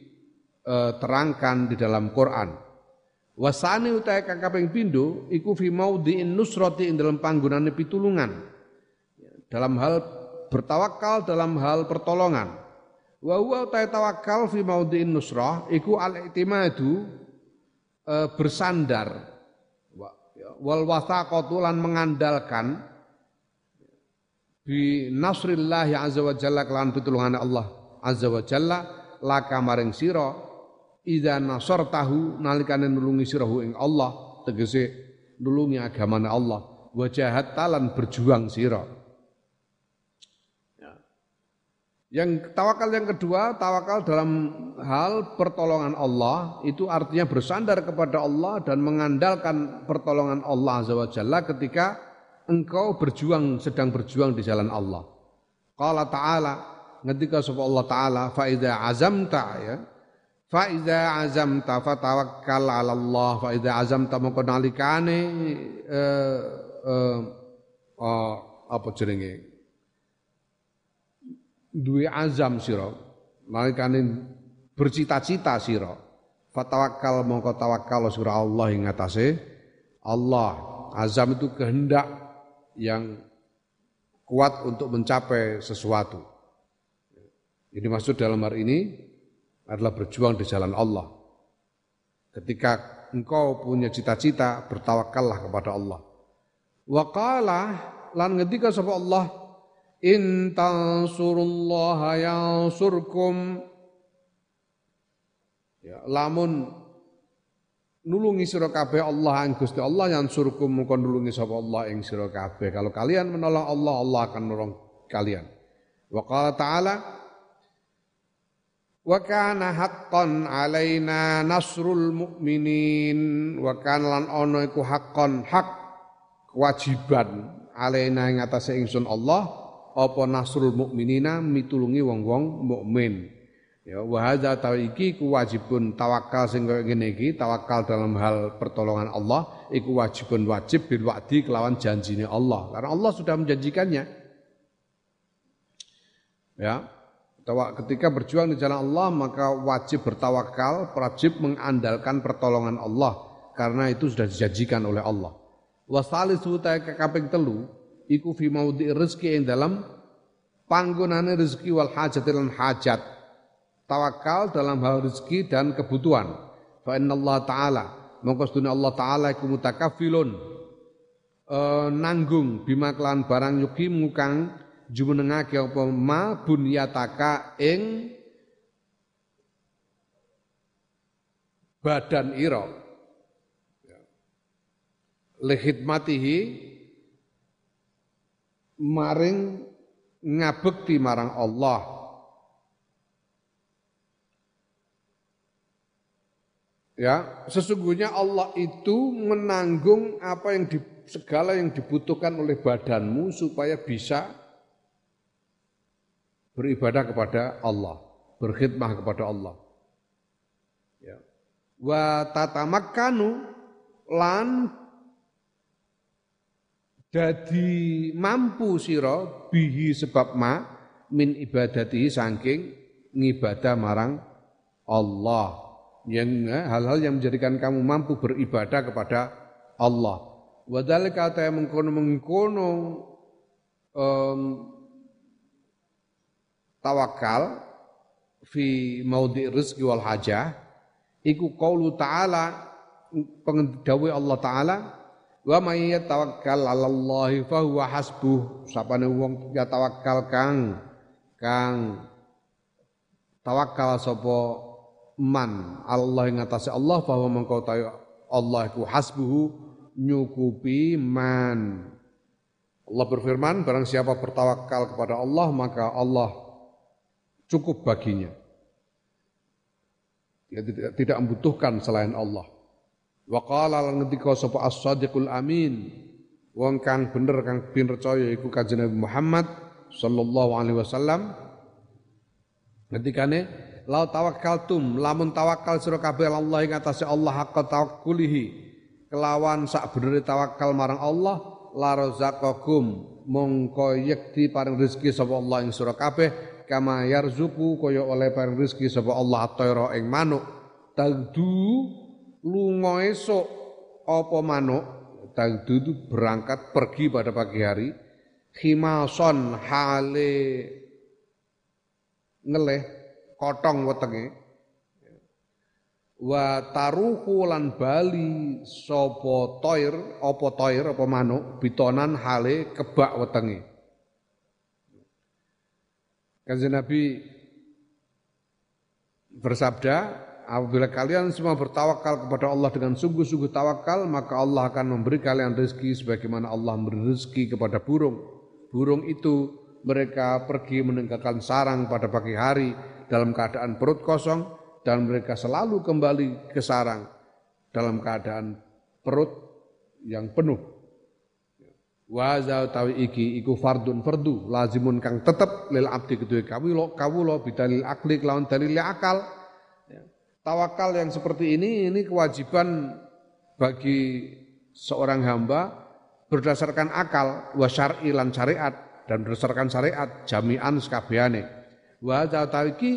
terangkan di dalam Quran. Wasani utai kakaping pindo iku fi maudhi'in nusrati ing dalam panggonane pitulungan. Dalam hal bertawakal dalam hal pertolongan. Wa huwa utai tawakal fi maudhi'in nusrah iku al-i'timadu uh, bersandar wal wathaqatu lan mengandalkan bi nasrillah azza wa jalla kelan pitulungan Allah azza wa jalla laka maring sira Idza nasartahu nalikane nulungi sirahu ing Allah tegese nulungi agamane Allah wajahat talan berjuang sira. Ya. Yang tawakal yang kedua, tawakal dalam hal pertolongan Allah itu artinya bersandar kepada Allah dan mengandalkan pertolongan Allah Azza wa Jalla ketika engkau berjuang sedang berjuang di jalan Allah. Qala ta'ala ketika sapa Allah taala fa azamta ya Fa iza azamta fatawakkal 'ala Allah fa iza azamta mongko nalikane eh, eh, oh, apa jenenge? Duwe azam sira nalikane bercita-cita sira. Fatawakkal mongko tawakal sira Allah ing atase. Allah azam itu kehendak yang kuat untuk mencapai sesuatu. Ini maksud dalam hari ini adalah berjuang di jalan Allah. Ketika engkau punya cita-cita, bertawakallah kepada Allah. Wa qala lan ngendika sapa Allah, in tansurullaha yansurkum ya lamun nulungi sira kabeh Allah ing Gusti Allah yang surkum mengko nulungi sapa Allah ing sira kabeh. Kalau kalian menolong Allah, Allah akan menolong kalian. Wa qala ta'ala Wa kana haqqan alaina nasrul mukminin wa kana lan ana iku haqqan hak kewajiban alaina ing atase ingsun Allah apa nasrul mukminina mitulungi wong-wong mukmin. Ya wa hadza iki wajibun tawakal sing kaya tawakal dalam hal pertolongan Allah iku wajibun wajib bil wa'di kelawan janjine Allah karena Allah sudah menjanjikannya. Ya, Ketika berjuang di jalan Allah maka wajib bertawakal, wajib mengandalkan pertolongan Allah karena itu sudah dijanjikan oleh Allah. Wasalisu ta kaping telu iku fi maudhi rezeki yang dalam panggonane rezeki wal hajat lan hajat. Tawakal dalam hal rezeki dan kebutuhan. Fa Allah taala mongko Allah taala iku mutakafilun e, nanggung bima kelan barang yuki mukang jumenengake apa? Ma bunyataka ing badan ira. Lihidmatihi maring ngabekti marang Allah. Ya sesungguhnya Allah itu menanggung apa yang di, segala yang dibutuhkan oleh badanmu supaya bisa beribadah kepada Allah, berkhidmah kepada Allah. Ya. Wa tatamakkanu lan jadi mampu sira bihi sebab ma min ibadati saking ngibadah marang Allah yang eh, hal-hal yang menjadikan kamu mampu beribadah kepada Allah. Wadhalika ta mengkono mengkono um, tawakal fi maudhi rizki wal hajah iku qaulu ta'ala pengendawe Allah taala wa may yatawakkal 'ala Allah fa huwa hasbuh. Sapane wong ya tawakal kang. Kang tawakal sapa man? Allah ing atase Allah bahwa mengkau tahu Allah iku hasbuhu nyukupi man. Allah berfirman barang siapa bertawakal kepada Allah maka Allah cukup baginya. Dia tidak, tidak membutuhkan selain Allah. Wa qala lan ngendika sapa as-sadiqul amin. Wong kang bener kang bin percaya iku Kanjeng Nabi Muhammad sallallahu alaihi wasallam. Ketikane la tawakkaltum lamun tawakal sira kabeh Allah ing atase Allah haqqa tawakkulihi. Kelawan sak benere tawakal marang Allah la razaqakum. Mongko yekti paring rezeki sapa Allah ing sira kabeh kama yarzuku kaya oleh bareng rezeki sapa Allah at-tayra ing manuk. Tagdu lunga esuk apa manuk? Tagdu itu berangkat pergi pada pagi hari khimason hale ngeleh kotong wetenge. Wa taruhu lan bali sapa toir apa toir apa manuk bitonan hale kebak wetenge Kanjeng Nabi bersabda, apabila kalian semua bertawakal kepada Allah dengan sungguh-sungguh tawakal, maka Allah akan memberi kalian rezeki sebagaimana Allah memberi rezeki kepada burung. Burung itu mereka pergi meninggalkan sarang pada pagi hari dalam keadaan perut kosong dan mereka selalu kembali ke sarang dalam keadaan perut yang penuh. Wa tawi iki iku fardun fardu lazimun kang tetep lil abdi kedue kawula kawula bidalil akli lawan dalil akal. Ya. Tawakal yang seperti ini ini kewajiban bagi seorang hamba berdasarkan akal wa syar'i lan syariat dan berdasarkan syariat jami'an sekabehane. Wa tawi iki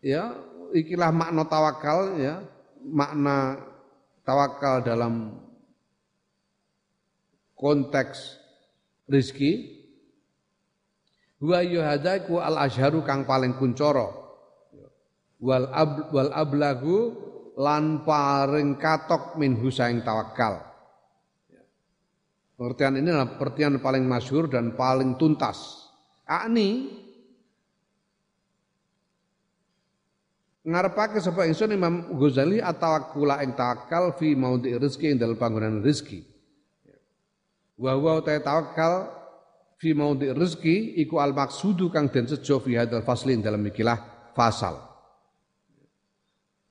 ya ikilah makna tawakal ya makna tawakal dalam konteks rizki wa yuhadaiku al asharu kang paling kuncoro. Wal ab, wal ablagu lan paring katok min husaing tawakal pengertian ini adalah pengertian paling masyhur dan paling tuntas. Akni ngarepake sapa ingsun Imam Ghazali atawakkula ing tawakal fi maudhi rezeki ing dalem panggonan rezeki wa huwa tawakal fi maudhi rezeki iku al maksudu kang den sejo fi hadzal faslin dalam ikilah fasal.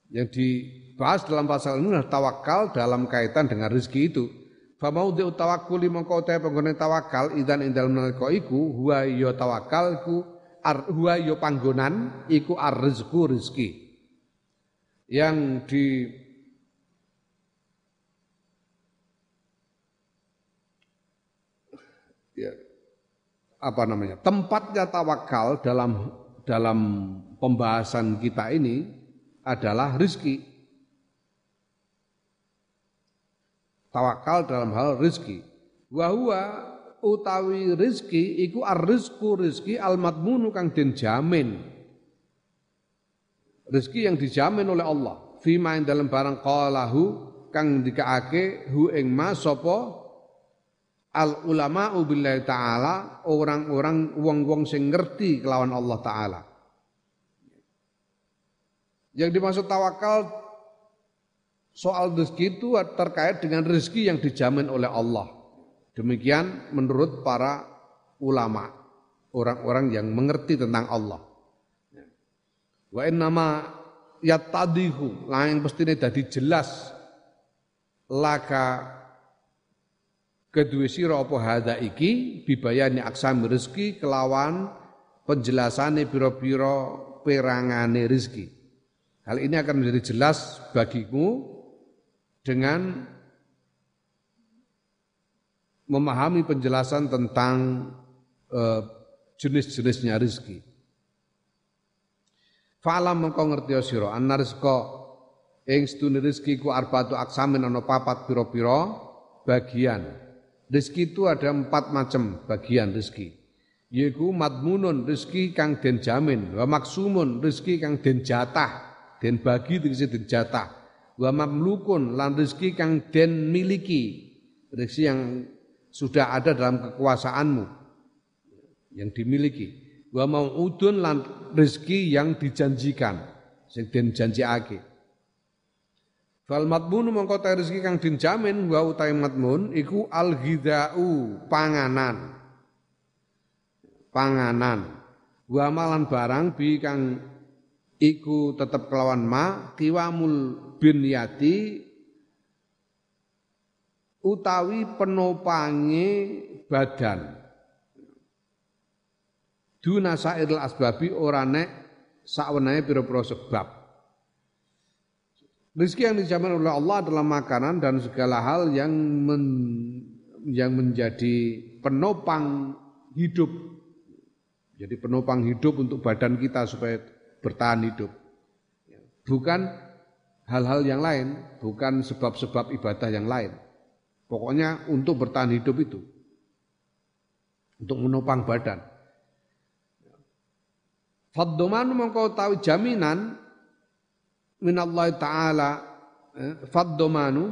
Yang dibahas dalam pasal ini adalah tawakal dalam kaitan dengan rezeki itu. Fa maudhi tawakkuli mongko te penggone tawakal idan ing dalem nalika iku huwa ya tawakal ar, huwa ya panggonan iku ar-rizqu rezeki yang di ya, apa namanya tempatnya tawakal dalam dalam pembahasan kita ini adalah rizki. Tawakal dalam hal rizki. Wahua utawi rizki iku ar-rizku rizki al-madmunu kang den jamin. Rizki yang dijamin oleh Allah. Fima yang dalam barang qalahu kang dikaake hu ing ma sapa al ulama billahi taala orang-orang wong-wong sing ngerti kelawan Allah taala. Yang dimaksud tawakal soal rezeki itu terkait dengan rezeki yang dijamin oleh Allah. Demikian menurut para ulama, orang-orang yang mengerti tentang Allah. Wa nama yattadihu, lain ini dadi jelas laka kedua sira apa hadza iki bibayani aksami rezeki kelawan penjelasane pira-pira perangane rezeki. Hal ini akan menjadi jelas bagimu dengan memahami penjelasan tentang uh, jenis-jenisnya rezeki. Fa'lam mengko ngerti sira anna rizqa ing sedune rezeki ku arbatu aksamin ana papat pira-pira bagian. Rezeki itu ada empat macam bagian rezeki. Yaiku madmunun rezeki kang den jamin, wa maksumun rezeki kang den jatah, den bagi tegese den jatah. Wa mamlukun lan rezeki kang den miliki. Rezeki yang sudah ada dalam kekuasaanmu. Yang dimiliki. Wa udun lan rezeki yang dijanjikan. Sing den janjiake Fal matmun mongko ta rezeki kang dijamin wa utai matmun iku al ghidau panganan. Panganan. Wa malan barang bi kang iku tetep kelawan ma kiwamul binyati utawi penopange badan. Duna sairil asbabi ora nek sakwenehe pira-pira sebab Rizki yang dijamin oleh Allah adalah makanan dan segala hal yang men, yang menjadi penopang hidup. Jadi penopang hidup untuk badan kita supaya bertahan hidup. Bukan hal-hal yang lain, bukan sebab-sebab ibadah yang lain. Pokoknya untuk bertahan hidup itu. Untuk menopang badan. Faddomanu mengkau tahu jaminan minallah ta'ala eh, faddomanu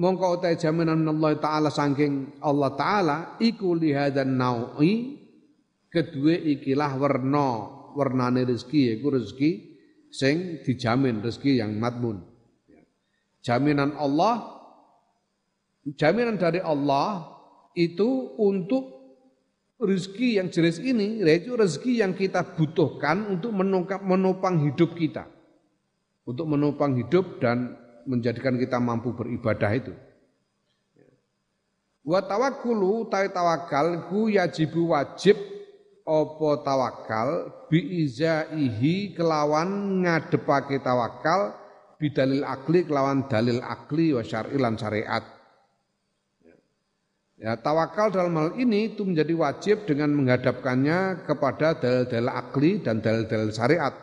mongko utai jaminan minallah ta'ala sangking Allah ta'ala iku lihadan nau'i kedua ikilah warna warnane rezeki yaiku rezeki sing dijamin rezeki yang matmun. Jaminan Allah jaminan dari Allah itu untuk rezeki yang jelas ini yaitu rezeki yang kita butuhkan untuk menopang hidup kita untuk menopang hidup dan menjadikan kita mampu beribadah itu wa tawakkulu tawakal ku yajibu wajib apa tawakal biizaihi kelawan ngadepake tawakal bidalil akli kelawan dalil akli wa syar'i lan syariat. Ya, tawakal dalam hal ini itu menjadi wajib dengan menghadapkannya kepada dalil-dalil akli dan dalil-dalil syariat.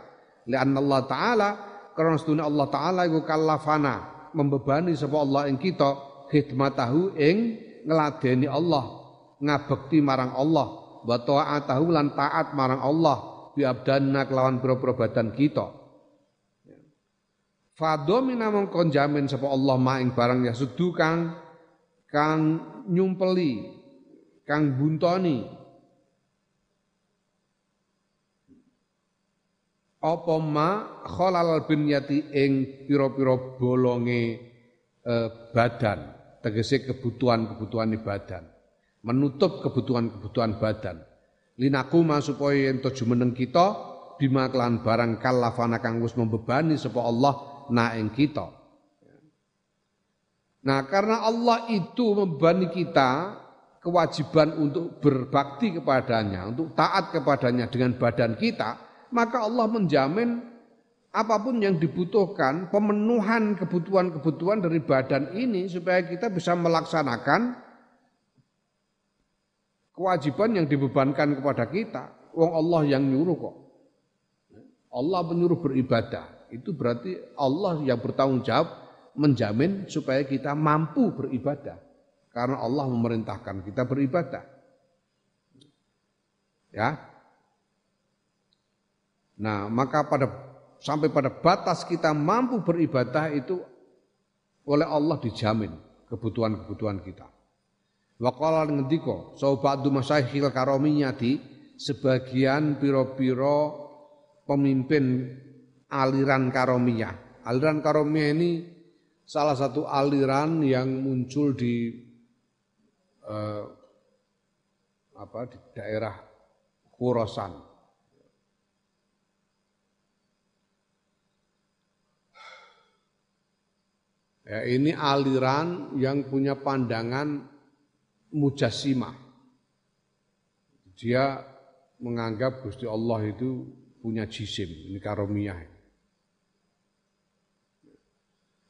Lian Allah Ta'ala, karena sedunia Allah Ta'ala itu kalafana, membebani sapa Allah ing kita, khidmatahu ing ngeladeni Allah, ngabekti marang Allah, wa ta'atahu lan taat marang Allah bi abdanna kelawan pira-pira badan kita. Fadomina mongko jamin Allah maing barang ya sedu kang nyumpeli kang buntoni apa ma khalal binyati ing pira-pira bolonge eh, badan tegese kebutuhan-kebutuhan badan menutup kebutuhan-kebutuhan badan. Linakuma supaya ento jumeneng kita bima kelan barang kalafana kang wis membebani sapa Allah na ing kita. Nah, karena Allah itu membebani kita kewajiban untuk berbakti kepadanya, untuk taat kepadanya dengan badan kita, maka Allah menjamin apa pun yang dibutuhkan, pemenuhan kebutuhan-kebutuhan dari badan ini supaya kita bisa melaksanakan kewajiban yang dibebankan kepada kita. Wong Allah yang nyuruh kok. Allah menyuruh beribadah. Itu berarti Allah yang bertanggung jawab menjamin supaya kita mampu beribadah. Karena Allah memerintahkan kita beribadah. Ya. Nah, maka pada sampai pada batas kita mampu beribadah itu oleh Allah dijamin kebutuhan-kebutuhan kita. Wa qala ngendika so ba'du masyayikhil karomiyati sebagian piro-piro pemimpin aliran karomiyah. Aliran karomiyah ini salah satu aliran yang muncul di eh, apa di daerah Khurasan. Ya, ini aliran yang punya pandangan mujassimah. Dia menganggap Gusti Allah itu punya jisim, ini karomiyah.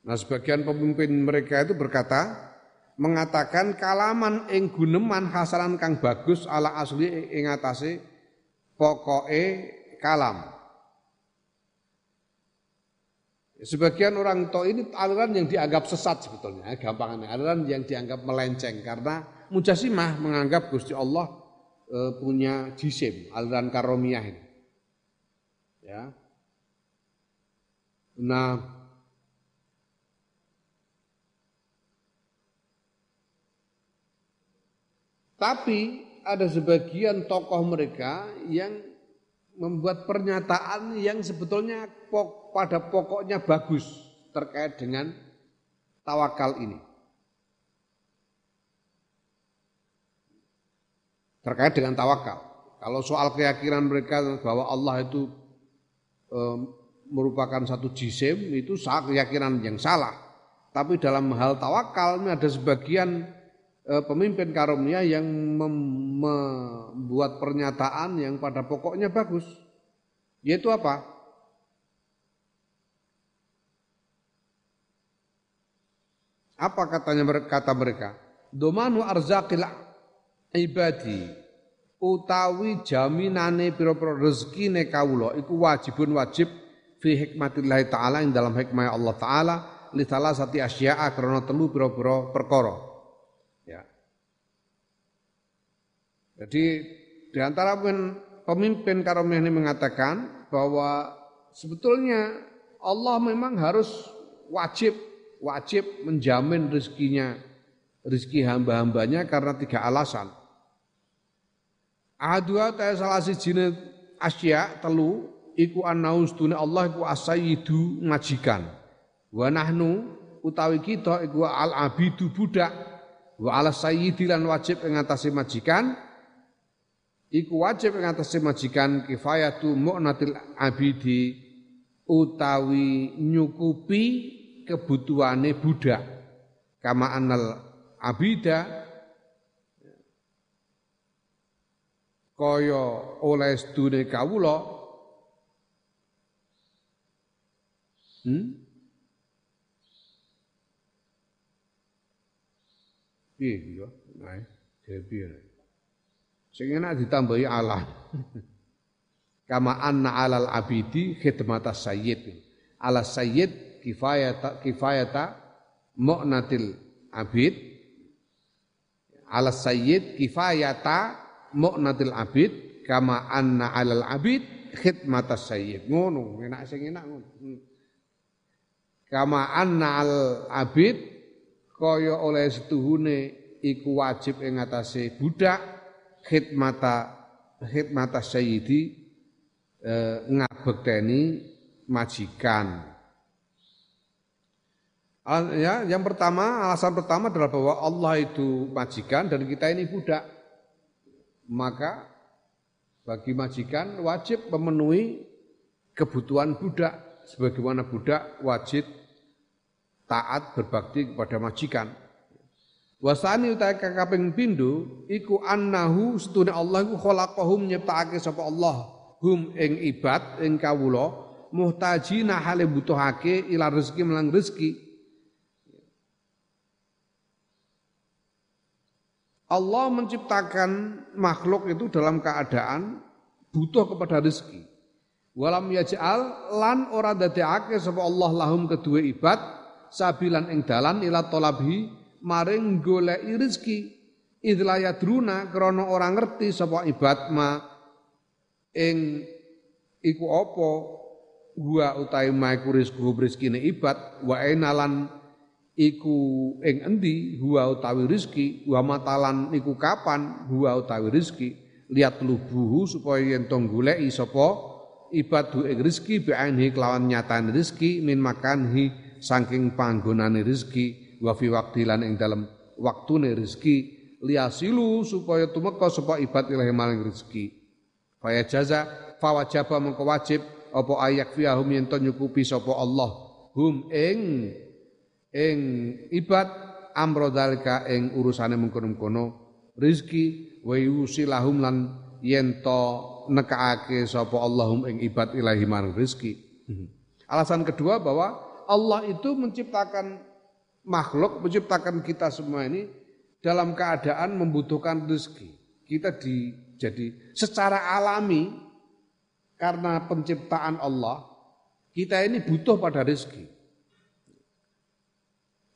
Nah sebagian pemimpin mereka itu berkata, mengatakan kalaman ing guneman hasalan kang bagus ala asli ing atase pokoke kalam. Sebagian orang tua ini aliran yang dianggap sesat sebetulnya, gampangnya aliran yang dianggap melenceng karena mujasimah menganggap Gusti Allah e, punya jisim, aliran karomiyah ini. Ya. Nah, tapi ada sebagian tokoh mereka yang membuat pernyataan yang sebetulnya pada pokoknya bagus terkait dengan tawakal ini. Terkait dengan tawakal. Kalau soal keyakinan mereka bahwa Allah itu e, merupakan satu jisim itu keyakinan yang salah. Tapi dalam hal tawakal ini ada sebagian pemimpin karunia yang membuat pernyataan yang pada pokoknya bagus. Yaitu apa? Apa katanya kata mereka? Domanu arzakil ibadi utawi jaminane pira-pira rezekine kawula iku wajibun wajib fi hikmatillah taala ing dalam hikmah Allah taala li salah sati asya'a karena telu pira-pira perkara. Jadi di antara pemimpin karomah ini mengatakan bahwa sebetulnya Allah memang harus wajib wajib menjamin rezekinya rezeki hamba-hambanya karena tiga alasan. Adua ta salah sijine asya telu iku anaus dunia Allah iku asayidu majikan. Wa nahnu utawi kita iku al abidu budak wa ala sayyidi lan wajib ing majikan iku wajib ing atase majikan kifayatu mu'natil abidi utawi nyukupi kebutuhane budak. Kama anal abida kaya oleh sedune kawula hmm? Piye nah Sing enak ditambahi Allah. Kama anna alal abidi khidmata sayyid. Ala sayyid kifayata kifayata mu'natil abid. Ala sayyid kifayata mu'natil abid kama anna alal abid khidmata sayyid. Ngono, enak sing enak ngono. Hmm. Kama anna al abid kaya oleh setuhune iku wajib ing atase budak khidmata khidmata sayyidi eh, ngabekteni majikan. Ya, yang pertama, alasan pertama adalah bahwa Allah itu majikan dan kita ini budak. Maka bagi majikan wajib memenuhi kebutuhan budak sebagaimana budak wajib taat berbakti kepada majikan. Wasani utai kaping pindho iku annahu setune Allah iku khalaqahum nyiptakake sapa Allah hum ing ibad ing kawula muhtajina hale butuhake ila rezeki melang rezeki Allah menciptakan makhluk itu dalam keadaan butuh kepada rezeki. Walam yaj'al lan ora dadekake sapa Allah lahum kedua ibad sabilan ing dalan ila talabi maring goleki rezeki. Idla yadruna krana ora ngerti sapa ibad ma ing iku apa? Gua utahe ma iku rezeki ibad. Wa enalan iku ing endi? Huwa utawi rizki. Wa matalan iku kapan? Huwa utawi rizki. Lihat lubuhu supaya yen tong goleki sapa ibadu ing rizki bi'ainhi kelawan nyatane rizki min makanhi saking panggonane rizki wa fi waqti lan ing dalem waktune rizki liasilu supaya tumeka sapa ibad ilahi maling rizki faya jaza fawajaba mengko wajib apa ayak fiyahum yen nyukupi sapa Allah. Hum ing ing ibad amro dalika ing urusane mengkono-mengkono rizki wa yusilahum lan yen to nekaake sapa Allahum ing ibad ilahi marang rizki. Alasan kedua bahwa Allah itu menciptakan makhluk, menciptakan kita semua ini dalam keadaan membutuhkan rezeki. Kita di, jadi secara alami karena penciptaan Allah, kita ini butuh pada rezeki.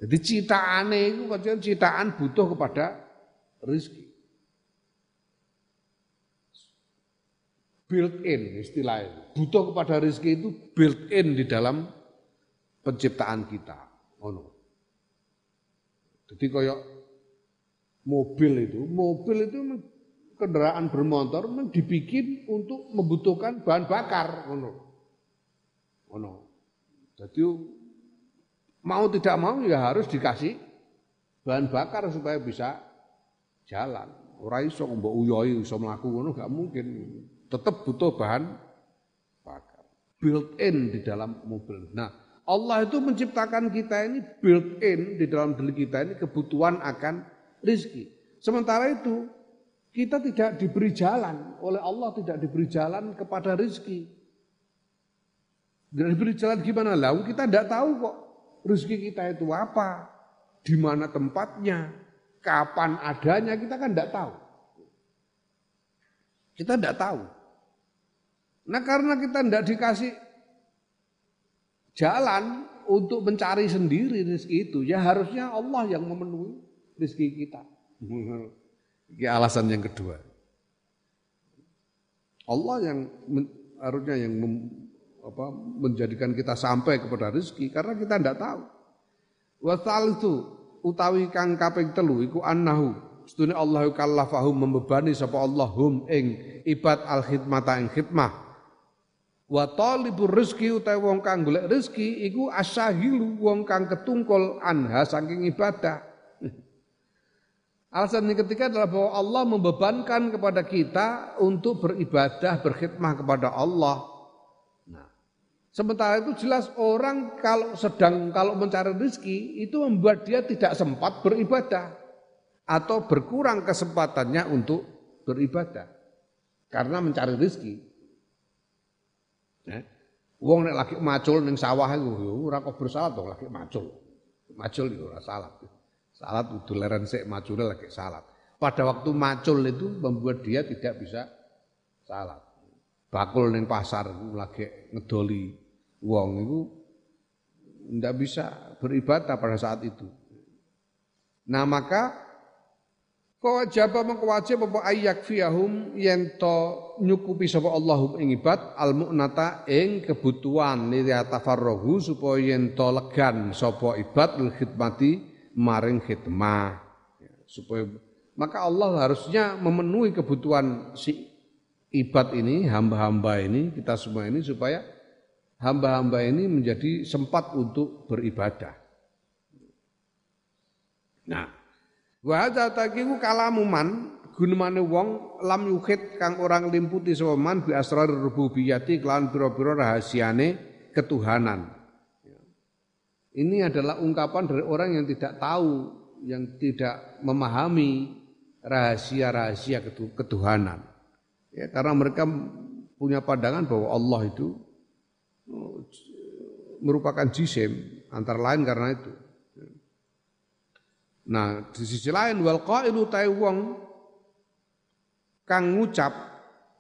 Jadi citaane itu kajian citaan butuh kepada rezeki. Built in istilahnya. Butuh kepada rezeki itu built in di dalam penciptaan kita. Oh no. Jadi kayak mobil itu, mobil itu kendaraan bermotor dibikin untuk membutuhkan bahan bakar, ono. Ono. Jadi mau tidak mau ya harus dikasih bahan bakar supaya bisa jalan. Ora iso mbok uyoi iso mlaku ngono gak mungkin. Tetap butuh bahan bakar. Built in di dalam mobil. Nah, Allah itu menciptakan kita ini built in di dalam diri kita ini kebutuhan akan rizki. Sementara itu kita tidak diberi jalan oleh Allah tidak diberi jalan kepada rizki. Tidak diberi jalan gimana? Lalu kita tidak tahu kok rezeki kita itu apa, di mana tempatnya, kapan adanya, kita kan tidak tahu. Kita tidak tahu. Nah karena kita tidak dikasih jalan untuk mencari sendiri rezeki itu, ya harusnya Allah yang memenuhi rezeki kita. Ini alasan yang kedua. Allah yang harusnya yang apa, menjadikan kita sampai kepada rezeki karena kita tidak tahu. Wasal itu utawi kang kaping telu iku annahu sedune Allah kallafahum membebani sapa Allah hum ing ibad al khidmata ing khidmah wa talibur rezeki utawi wong kang golek rezeki iku asyahilu wong kang ketungkol anha saking ibadah Alasan yang ketiga adalah bahwa Allah membebankan kepada kita untuk beribadah, berkhidmah kepada Allah. Sementara itu jelas orang kalau sedang kalau mencari rezeki itu membuat dia tidak sempat beribadah atau berkurang kesempatannya untuk beribadah karena mencari rezeki. Ya. Wong nek lagi macul ning sawah iku ora kok bersalat dong lagi macul. Macul itu ora salat. Salat udah leren sik macule lagi salat. Pada waktu macul itu membuat dia tidak bisa salat. Bakul ning pasar lagi ngedoli wong itu tidak bisa beribadah pada saat itu. Nah maka kewajaba mengkewajib apa ayak fiyahum yen to nyukupi sapa Allahum ing ibad al mu'nata ing kebutuhan li tafarruhu supaya yen to legan sapa ibad lil khidmati maring khidmah ya, supaya maka Allah harusnya memenuhi kebutuhan si ibad ini hamba-hamba ini kita semua ini supaya hamba-hamba ini menjadi sempat untuk beribadah. Nah, wa hadza taqiku kalamuman gunemane wong lam yukhid kang orang limputi sapa man bi asrar rububiyati kelawan pira-pira rahasiane ketuhanan. Ini adalah ungkapan dari orang yang tidak tahu, yang tidak memahami rahasia-rahasia ketuhanan. Ya, karena mereka punya pandangan bahwa Allah itu merupakan jisim antara lain karena itu. Nah, di sisi lain wal qailu wong kang ngucap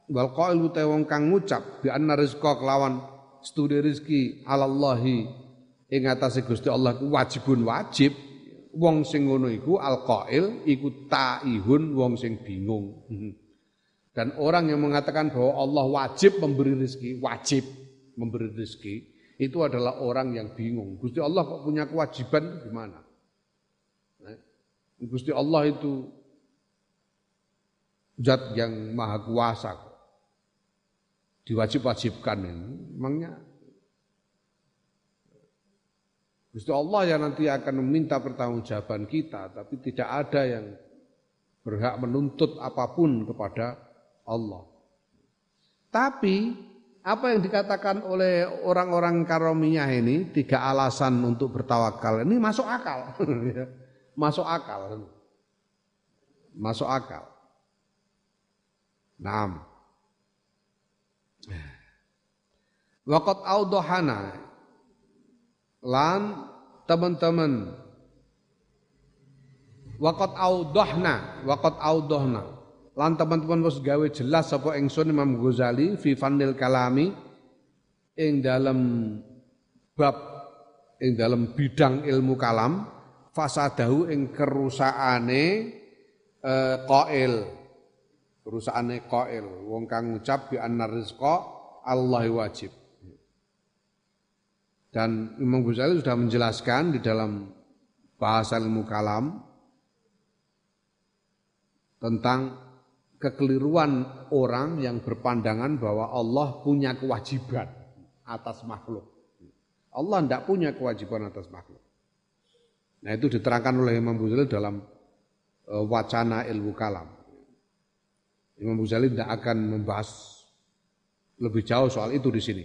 wal qailu ta wong kang ngucap bi anna rizqa kelawan studi rezeki alallahi. Ing atase Gusti Allah wajibun wajib wong sing ngono iku alqail iku taihun wong sing bingung. <laughs> Dan orang yang mengatakan bahwa Allah wajib memberi rezeki wajib memberi rezeki itu adalah orang yang bingung. Gusti Allah kok punya kewajiban gimana? Gusti Allah itu zat yang maha kuasa diwajib-wajibkan ini memangnya Gusti Allah yang nanti akan meminta pertanggungjawaban kita tapi tidak ada yang berhak menuntut apa pun kepada Allah tapi apa yang dikatakan oleh orang-orang karomiyah ini tiga alasan untuk bertawakal ini masuk akal <laughs> masuk akal. Masuk akal. Naam. Waqat audohana lan teman-teman Waqat audohna, waqat audohna. Lan teman-teman wis gawe jelas sapa ingsun Imam Ghazali fi kalami ing dalam bab ing dalam bidang ilmu kalam fasadahu ing kerusakane eh, qail kerusakane qail wong kang ngucap bi annar rizqa Allah wajib dan Imam Ghazali sudah menjelaskan di dalam bahasa ilmu kalam tentang kekeliruan orang yang berpandangan bahwa Allah punya kewajiban atas makhluk. Allah tidak punya kewajiban atas makhluk. Nah itu diterangkan oleh Imam Ghazali dalam e, wacana ilmu kalam. Imam Ghazali tidak akan membahas lebih jauh soal itu di sini.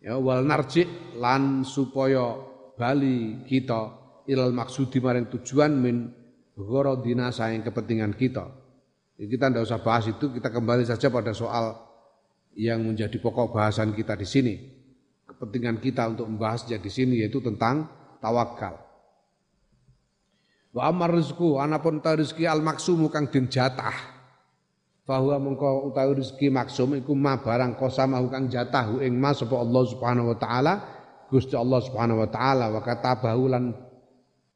Ya, wal narji lan supaya bali kita ilal maksudi maring tujuan min gharadina sayang kepentingan kita. Jadi kita tidak usah bahas itu, kita kembali saja pada soal yang menjadi pokok bahasan kita di sini. Kepentingan kita untuk membahasnya di sini yaitu tentang tawakal. Wa amar rizku anapun ta rezeki al maksumu kang den jatah. Fahuwa mengko utawi rezeki maksum iku ma barang kosamahu kang jatah ing ma sapa Allah Subhanahu wa taala Gusti Allah Subhanahu wa taala wa katabahu lan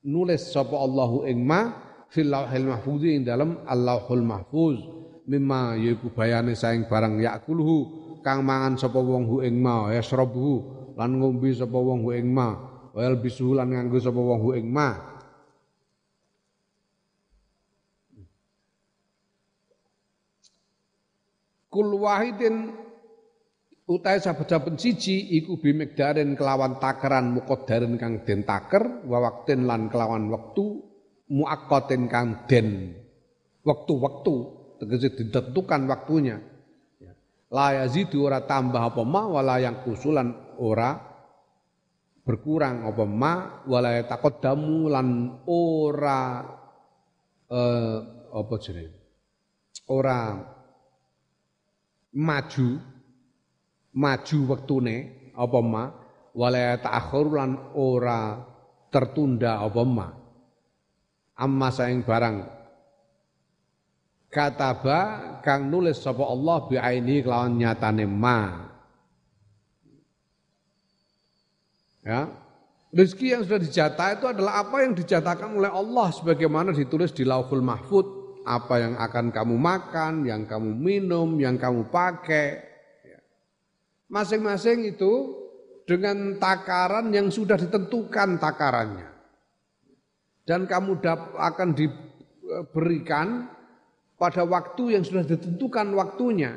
nulis sapa Allahu ing ma fil lauhil mahfuz ing Allahul mahfuz mimma yaiku bayane saing barang yakulhu kang mangan sapa wong hu ing ma yasrabu lan ngombe sapa wong hu ing ma wa yalbisu lan nganggo sapa wong hu ing ma kul wahidin utai saben-saben siji iku bimigdarin kelawan takaran muqaddarin kang den taker wa waktin lan kelawan wektu muaqqatin kang den wektu-wektu tegese ditentukan waktunya ya. la yazidu ora tambah apa ma wala yang kusulan ora berkurang apa ma wala taqaddamu lan ora eh, apa jenenge ora maju maju wektune apa ma? Wala ta'akhur lan ora tertunda apa ma? Amma saing barang. Kataba kang nulis sapa Allah bi aini kelawan nyatane ma. Ya. Rezeki yang sudah dijatah itu adalah apa yang dijatakan oleh Allah sebagaimana ditulis di Lauhul Mahfud apa yang akan kamu makan, yang kamu minum, yang kamu pakai. Ya. Masing-masing itu dengan takaran yang sudah ditentukan takarannya. Dan kamu akan diberikan pada waktu yang sudah ditentukan waktunya.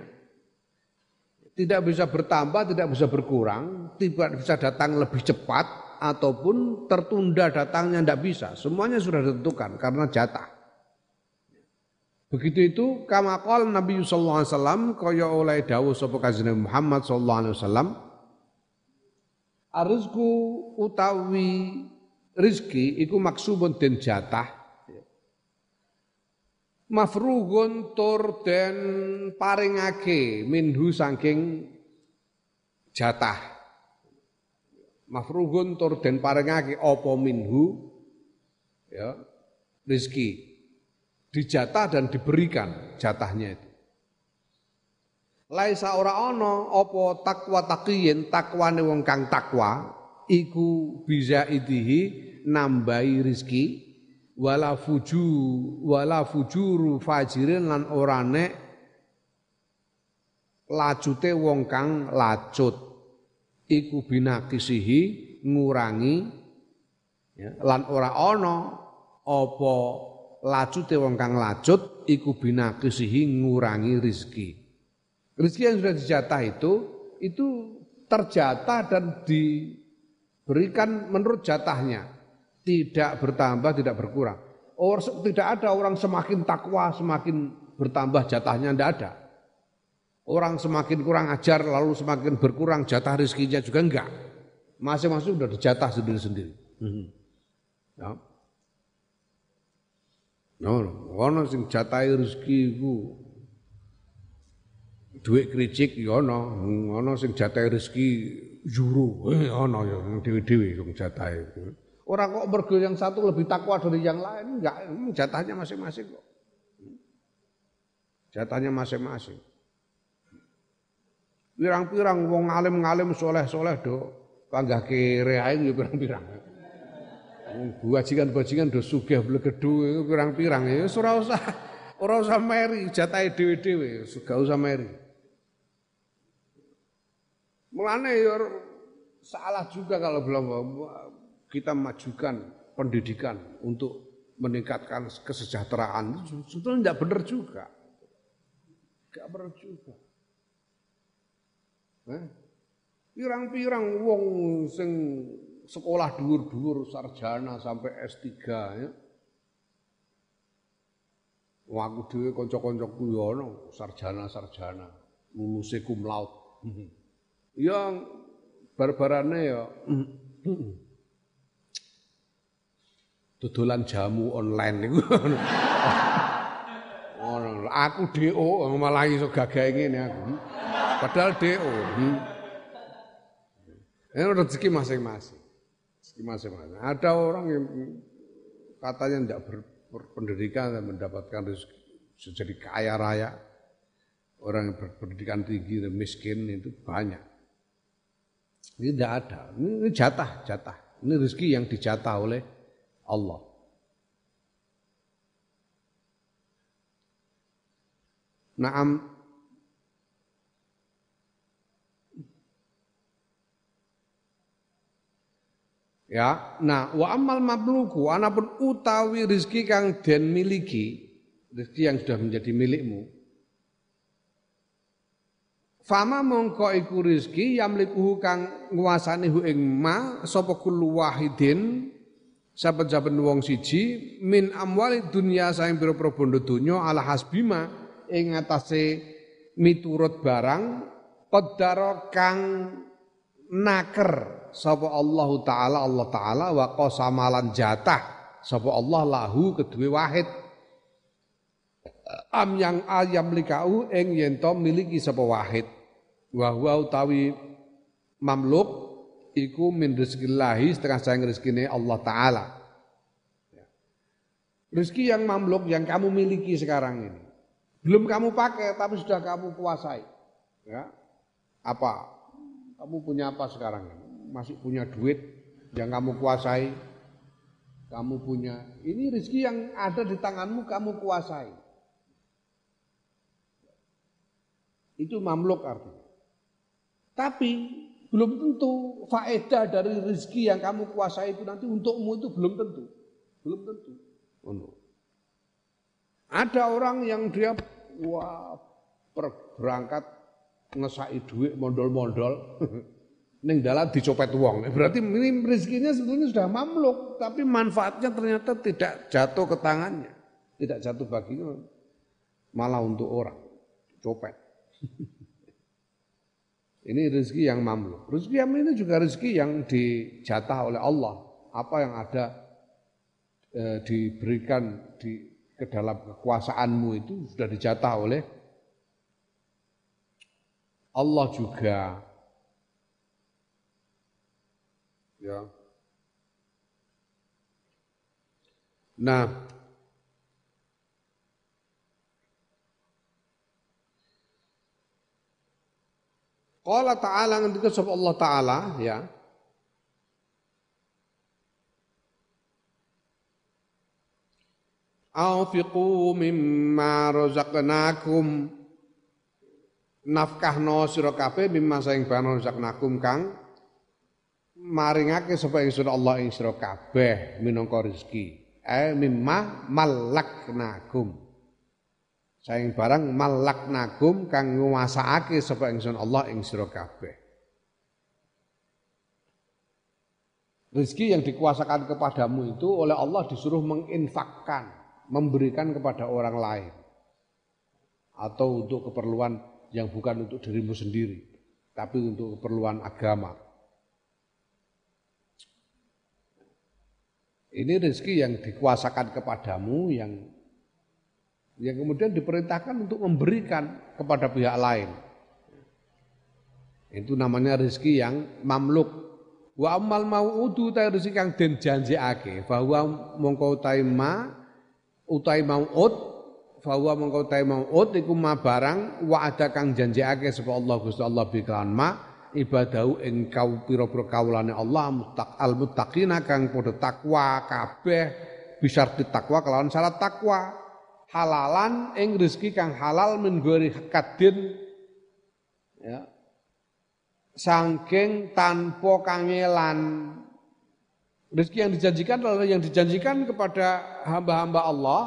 Tidak bisa bertambah, tidak bisa berkurang, tidak bisa datang lebih cepat, ataupun tertunda datangnya tidak bisa. Semuanya sudah ditentukan karena jatah. Begitu itu kama Nabi sallallahu alaihi wasallam kaya oleh dawuh sapa kanjeng Muhammad sallallahu alaihi wasallam Arizku utawi rizki iku maksubun den jatah mafrugun tur den paringake minhu saking jatah mafrugun tur den paringake apa minhu ya rizki. Dijatah dan diberikan jatahnya itu. Laisa ora ana apa takwa taqiyin takwane wong kang takwa iku bisa idihi nambahi rizki wala fuju wala fujuru fajirin lan orane lacute wong kang lacut iku binakisihi ngurangi ya, lan ora ana apa lacute wong kang lacut iku binakisihi ngurangi rizki. Rizki yang sudah dijatah itu itu terjatah dan diberikan menurut jatahnya. Tidak bertambah, tidak berkurang. Or, tidak ada orang semakin takwa, semakin bertambah jatahnya, tidak ada. Orang semakin kurang ajar, lalu semakin berkurang jatah rizkinya juga enggak. Masing-masing sudah dijatah sendiri-sendiri. Hmm. Ya. No, ono sing jatahi rezeki iku dhuwit kricik ya ono, ono sing jatahi rezeki juru, eh ono ya dhewe-dhewe sing jatahi. Orang kok mergo yang satu lebih takwa dari yang lain, enggak, jatahnya masing-masing kok. Jatahnya masing-masing. Pirang-pirang wong alim-alim soleh-soleh do panggah kere ae ya pirang-pirang. Bajingan-bajingan do sugih blegedu itu pirang-pirang ya ora usah ora usah meri jatahe dhewe-dhewe, gak usah meri. Mulane ya salah juga kalau belum kita majukan pendidikan untuk meningkatkan kesejahteraan itu sebetulnya tidak benar juga. Gak benar juga. Eh? Pirang-pirang wong sing sekolah dhuwur-dhuwur sarjana sampai S3 ya. Wah aku dhewe kanca-kancaku ya ana sarjana-sarjana, lulus cum laude. ya barbarane ya dodolan jamu online niku. Ono aku DO malah iso gagah ngene aku. Padahal DO. Ini rezeki masing-masing masing-masing. Ada orang yang katanya tidak berpendidikan dan mendapatkan rezeki jadi kaya raya. Orang yang berpendidikan tinggi dan miskin itu banyak. Ini tidak ada. Ini jatah, jatah. Ini rezeki yang dijatah oleh Allah. Naam Ya, nah wa amal mabluku anapun utawi rizki kang den miliki, rizki yang sudah menjadi milikmu. Fama mongko iku rizki yamlikuhu kang nguasani hu ing ma sapa kullu wahidin saben-saben wong siji min amwali dunya saing pira-pira bondo donya ala hasbima ing atase miturut barang qaddara kang naker sapa Allah taala Allah taala wa qasamalan jatah. Sapa Allah lahu kedue wahid. Am yang ayam likau ing yen to miliki sapa wahid. Wa huwa utawi mamluk iku min rezekillahi setengah sayang rezekine Allah taala. Rezeki yang mamluk yang kamu miliki sekarang ini. Belum kamu pakai tapi sudah kamu kuasai. Ya. Apa? Kamu punya apa sekarang ini masih punya duit yang kamu kuasai, kamu punya. Ini rezeki yang ada di tanganmu kamu kuasai. Itu mamluk artinya. Tapi belum tentu faedah dari rezeki yang kamu kuasai itu nanti untukmu itu belum tentu. Belum tentu. Untuk. Ada orang yang dia wah berangkat ngesai duit mondol-mondol <laughs> ning dalam dicopet uang. Berarti ini rezekinya sebetulnya sudah mamluk, tapi manfaatnya ternyata tidak jatuh ke tangannya, tidak jatuh baginya, malah untuk orang, copet. <laughs> ini rezeki yang mamluk. Rezeki yang ini juga rezeki yang dijatah oleh Allah. Apa yang ada e, diberikan di ke dalam kekuasaanmu itu sudah dijatah oleh Allah juga Ya. Nah, kalau ta'ala ngendikan sapa Allah taala ya. Aufiqu mimma razaqnakum nafkahno sira kabeh mimma saing bahan razaqnakum kang maringake sapa ingsun Allah ing sira kabeh minangka rezeki. Eh mimma malaknakum. Saing barang malaknakum kang nguwasaake sapa ingsun Allah ing sira kabeh. Rezeki yang dikuasakan kepadamu itu oleh Allah disuruh menginfakkan memberikan kepada orang lain atau untuk keperluan yang bukan untuk dirimu sendiri tapi untuk keperluan agama. Ini rezeki yang dikuasakan kepadamu yang yang kemudian diperintahkan untuk memberikan kepada pihak lain. Itu namanya rezeki yang mamluk. Wa amal mau'udu ta rezeki kang den janjekake bahwa mongko taima utai mau'ud fahuwa mengkau utai mau'ud iku ma barang wa ada kang janjiake sapa Allah Gusti Allah bi ma ibadahu ing kau pira-pira kawulane Allah mustaq al muttaqina kang padha takwa kabeh bisarti takwa kelawan syarat takwa halalan ing rezeki kang halal min kadin ya sangking tanpa kangelan Rezeki yang dijanjikan adalah yang dijanjikan kepada hamba-hamba Allah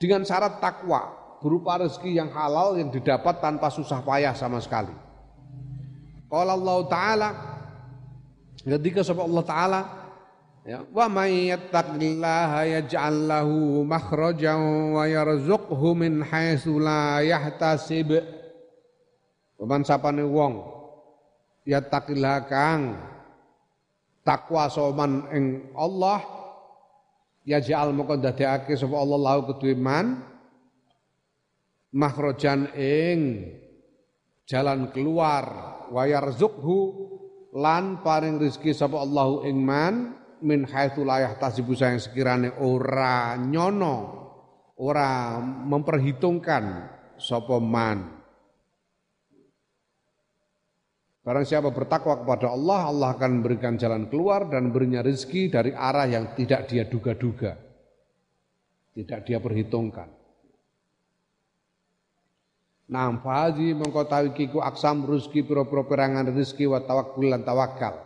dengan syarat takwa berupa rezeki yang halal yang didapat tanpa susah payah sama sekali. Qala Allah taala. Ketika sapa Allah taala ya wa may yattaqillaha yaj'al lahu makhrajan wa yarzuqhu min haitsu la yahtasib. Paman sapane wong yattaqillaha kang. Takwa soman ing Allah ya ja'al moko dadekake sapa Allah lahu kedue man makhrajan ing jalan keluar wa yarzuqhu lan paring rezeki sapa Allahu ing man min haitsu la yahtasibu sayang sekirane ora nyono ora memperhitungkan sapa man Barang siapa bertakwa kepada Allah, Allah akan memberikan jalan keluar dan berinya rezeki dari arah yang tidak dia duga-duga. Tidak dia perhitungkan. Fahaji mengkotawi kiku aksam rezeki piro-piro perangan rezeki wa tawakkul lan tawakal.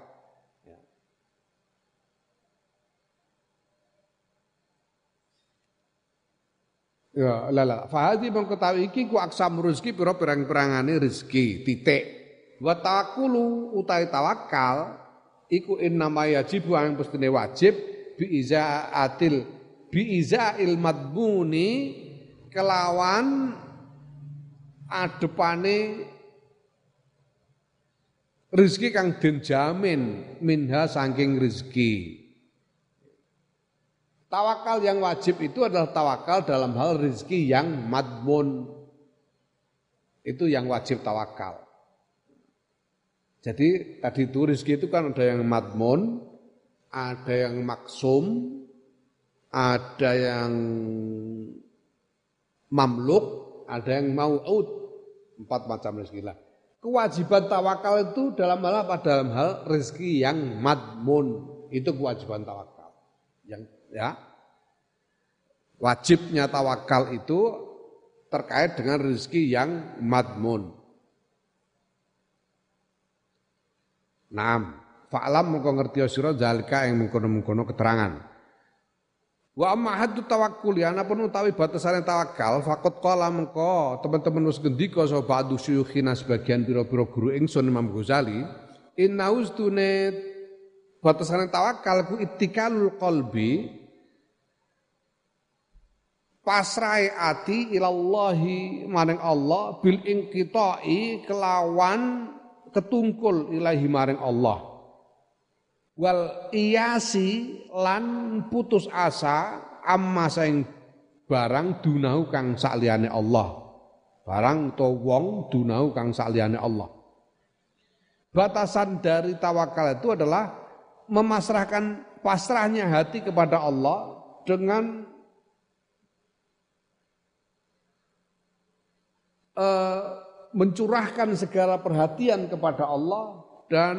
Ya, lala. Fahaji mengkotawi kiku aksam rezeki piro perang-perangane rezeki. Titik. Wa tawakkulu utai tawakal iku innama yajibu yang mestine wajib bi izaatil bi izail madmuni kelawan adepane rezeki kang den jamin minha saking rezeki. Tawakal yang wajib itu adalah tawakal dalam hal rezeki yang madmun. Itu yang wajib tawakal. Jadi tadi itu rizki itu kan ada yang madmun, ada yang maksum, ada yang mamluk, ada yang mau'ud. Empat macam rizki lah. Kewajiban tawakal itu dalam hal apa? Dalam hal rizki yang madmun. Itu kewajiban tawakal. Yang ya wajibnya tawakal itu terkait dengan rezeki yang madmun. Naam, fa'lam mengko ngerti zalika yang mengkono-mengkono keterangan. Wa amma haddu tawakkul ya pun utawi batasane tawakal faqat qala mengko teman-teman wis ngendika sapa ba'du syuyukhina sebagian pira-pira guru ingsun Imam Ghazali inna ustune batasane tawakal ku ittikalul qalbi pasrai ati ilallahi maring Allah bil inqita'i kelawan ketungkul ilahi maring Allah wal iyasi lan putus asa amma saing barang dunahu kang sakliyane Allah. Barang to wong dunahu kang sakliyane Allah. Batasan dari tawakal itu adalah memasrahkan pasrahnya hati kepada Allah dengan uh, mencurahkan segala perhatian kepada Allah dan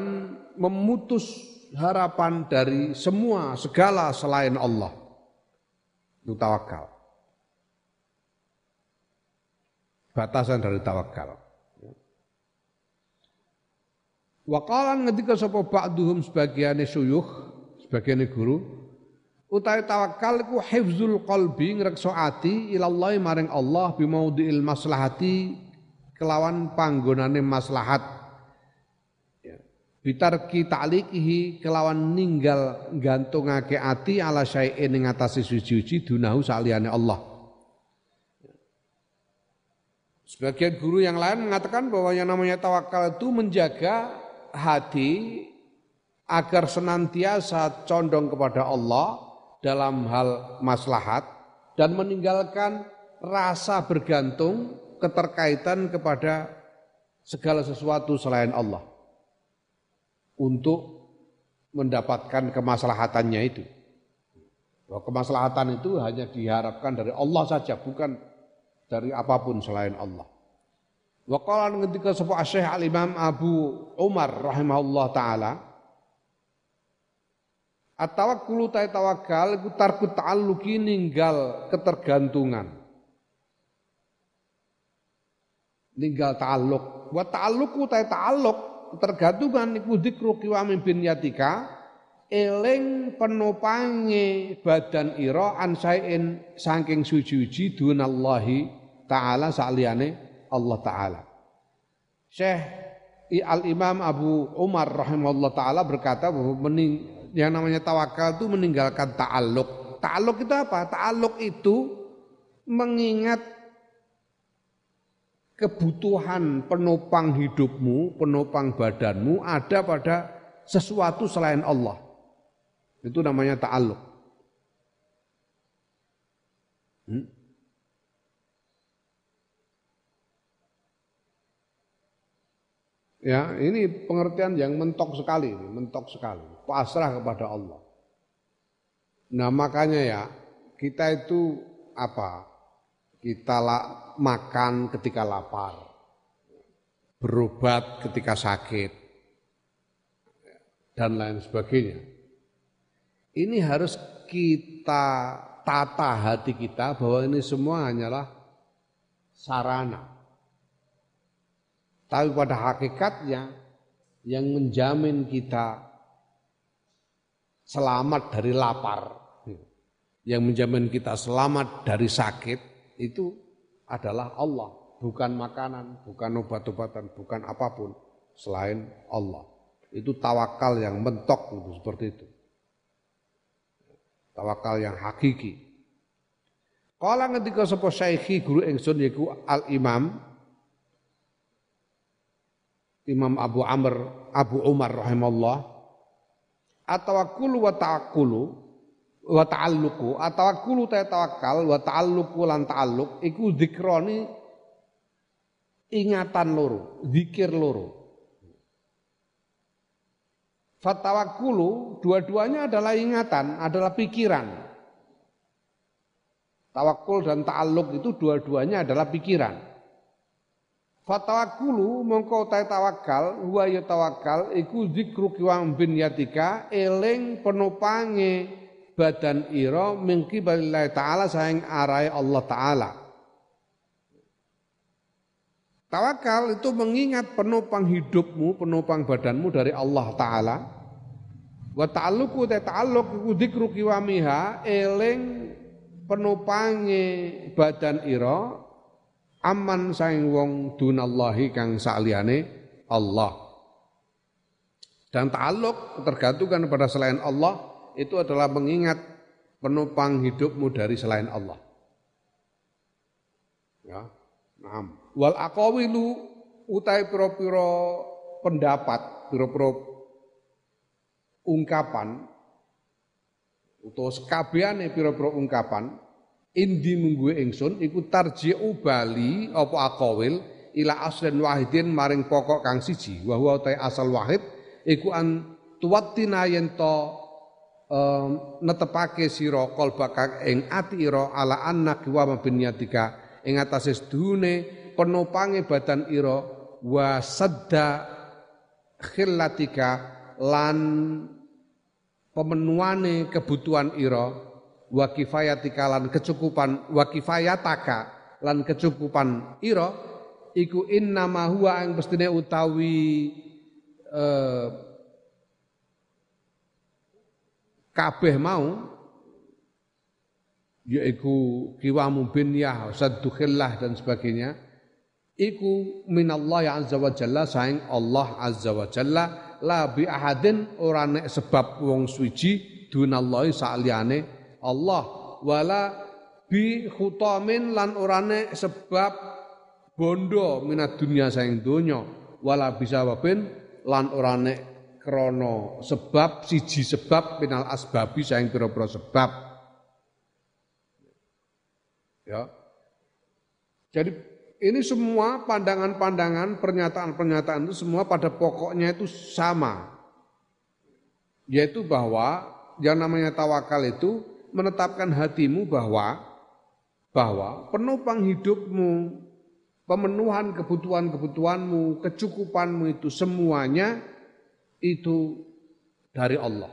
memutus harapan dari semua segala selain Allah. Itu tawakal. Batasan dari tawakal. Wakalan ketika sapa ba'duhum sebagiannya suyuh, sebagiannya guru, utawi tawakal ku hifzul qalbi ngrekso ati ilallahi maring Allah bimaudhi'il maslahati kelawan panggonane maslahat. Bitarki ta'liqihi kelawan ninggal gantungake ati ala syai'in ing atase suci-suci dunahu saliyane Allah. Sebagian guru yang lain mengatakan bahwa yang namanya tawakal itu menjaga hati agar senantiasa condong kepada Allah dalam hal maslahat dan meninggalkan rasa bergantung keterkaitan kepada segala sesuatu selain Allah untuk mendapatkan kemaslahatannya itu. Bahwa kemaslahatan itu hanya diharapkan dari Allah saja, bukan dari apa pun selain Allah. Wa qala ketika sebuah Syekh Al-Imam Abu Umar rahimahullah taala At-tawakkulu ta tawakal iku tarku ta'alluqi ninggal ketergantungan. Ninggal ta'alluq. Wa ta'alluqu ta ta'alluq ketergantungan iku dzikru kiwami bin yatika eling penopange badan ira an sain saking suci-suci dunallahi taala saliyane Allah Ta'ala. Syekh Al-Imam Abu Umar rahimahullah ta'ala berkata bahwa yang namanya tawakal itu meninggalkan ta'aluk. Ta'aluk itu apa? Ta'aluk itu mengingat kebutuhan penopang hidupmu, penopang badanmu ada pada sesuatu selain Allah. Itu namanya ta'aluk. Hmm? Ya, ini pengertian yang mentok sekali, mentok sekali. Pasrah kepada Allah. Nah, makanya ya, kita itu apa? Kita makan ketika lapar. Berobat ketika sakit. Dan lain sebagainya. Ini harus kita tata hati kita bahwa ini semua hanyalah sarana tapi pada hakikatnya yang menjamin kita selamat dari lapar, yang menjamin kita selamat dari sakit itu adalah Allah, bukan makanan, bukan obat-obatan, bukan apa pun selain Allah. Itu tawakal yang mentok itu seperti itu. Tawakal yang hakiki. Kala ketika sapa syekhi guru ingsun yaiku Al Imam Imam Abu Amr Abu Umar rahimahullah atawakkulu wa ta'akkulu wa ta'alluqu atawakkulu ta tawakal wa ta'alluqu lan ta'alluq iku zikroni ingatan loro zikir loro Fatawakulu dua-duanya adalah ingatan, adalah pikiran. Tawakul dan ta'alluq itu dua-duanya adalah pikiran. Fatawakulu mongko ta tawakal huwa ya tawakal iku zikru kiwam bin yatika eling penopange badan ira mingki balillahi taala saing arai Allah taala. Tawakal itu mengingat penopang hidupmu, penopang badanmu dari Allah taala. Wa ta'alluqu ta ta'alluq iku zikru kiwamiha eling penopange badan ira aman saing wong dunallahi kang saliyane Allah. Dan ta'aluk tergantungkan pada selain Allah itu adalah mengingat penopang hidupmu dari selain Allah. Ya, nah. Wal aqawilu utai piro-piro pendapat, piro-piro ungkapan utawa sekabiane piro-piro ungkapan indi mungguhe ingsun iku tarji'u bali apa aqawil ila aslin wahidin maring pokok kang siji wa huwa asal wahid iku an tuwattina yen to um, netepake sira kalbaka ing ati ira ala anna wa mabniyatika ing atase sedune penopange badan ira wa sadda khillatika lan pemenuhane kebutuhan ira wa kifayatika lan kecukupan wa kifayataka lan kecukupan ira iku innama huwa mestine utawi eh, kabeh mau yaiku kiwamu binyah saddukhillah dan sebagainya iku minallah azza wa jalla saing Allah azza wa jalla la bi ahadin ora nek sebab wong suci dunallahi saliyane Allah wala bi khutamin lan ora nek sebab bondo minat dunia saing donya wala bisa wabin lan ora nek krana sebab siji sebab minal asbabi saing pira-pira sebab Ya. Jadi ini semua pandangan-pandangan, pernyataan-pernyataan itu semua pada pokoknya itu sama. Yaitu bahwa yang namanya tawakal itu menetapkan hatimu bahwa bahwa penopang hidupmu, pemenuhan kebutuhan-kebutuhanmu, kecukupanmu itu semuanya itu dari Allah.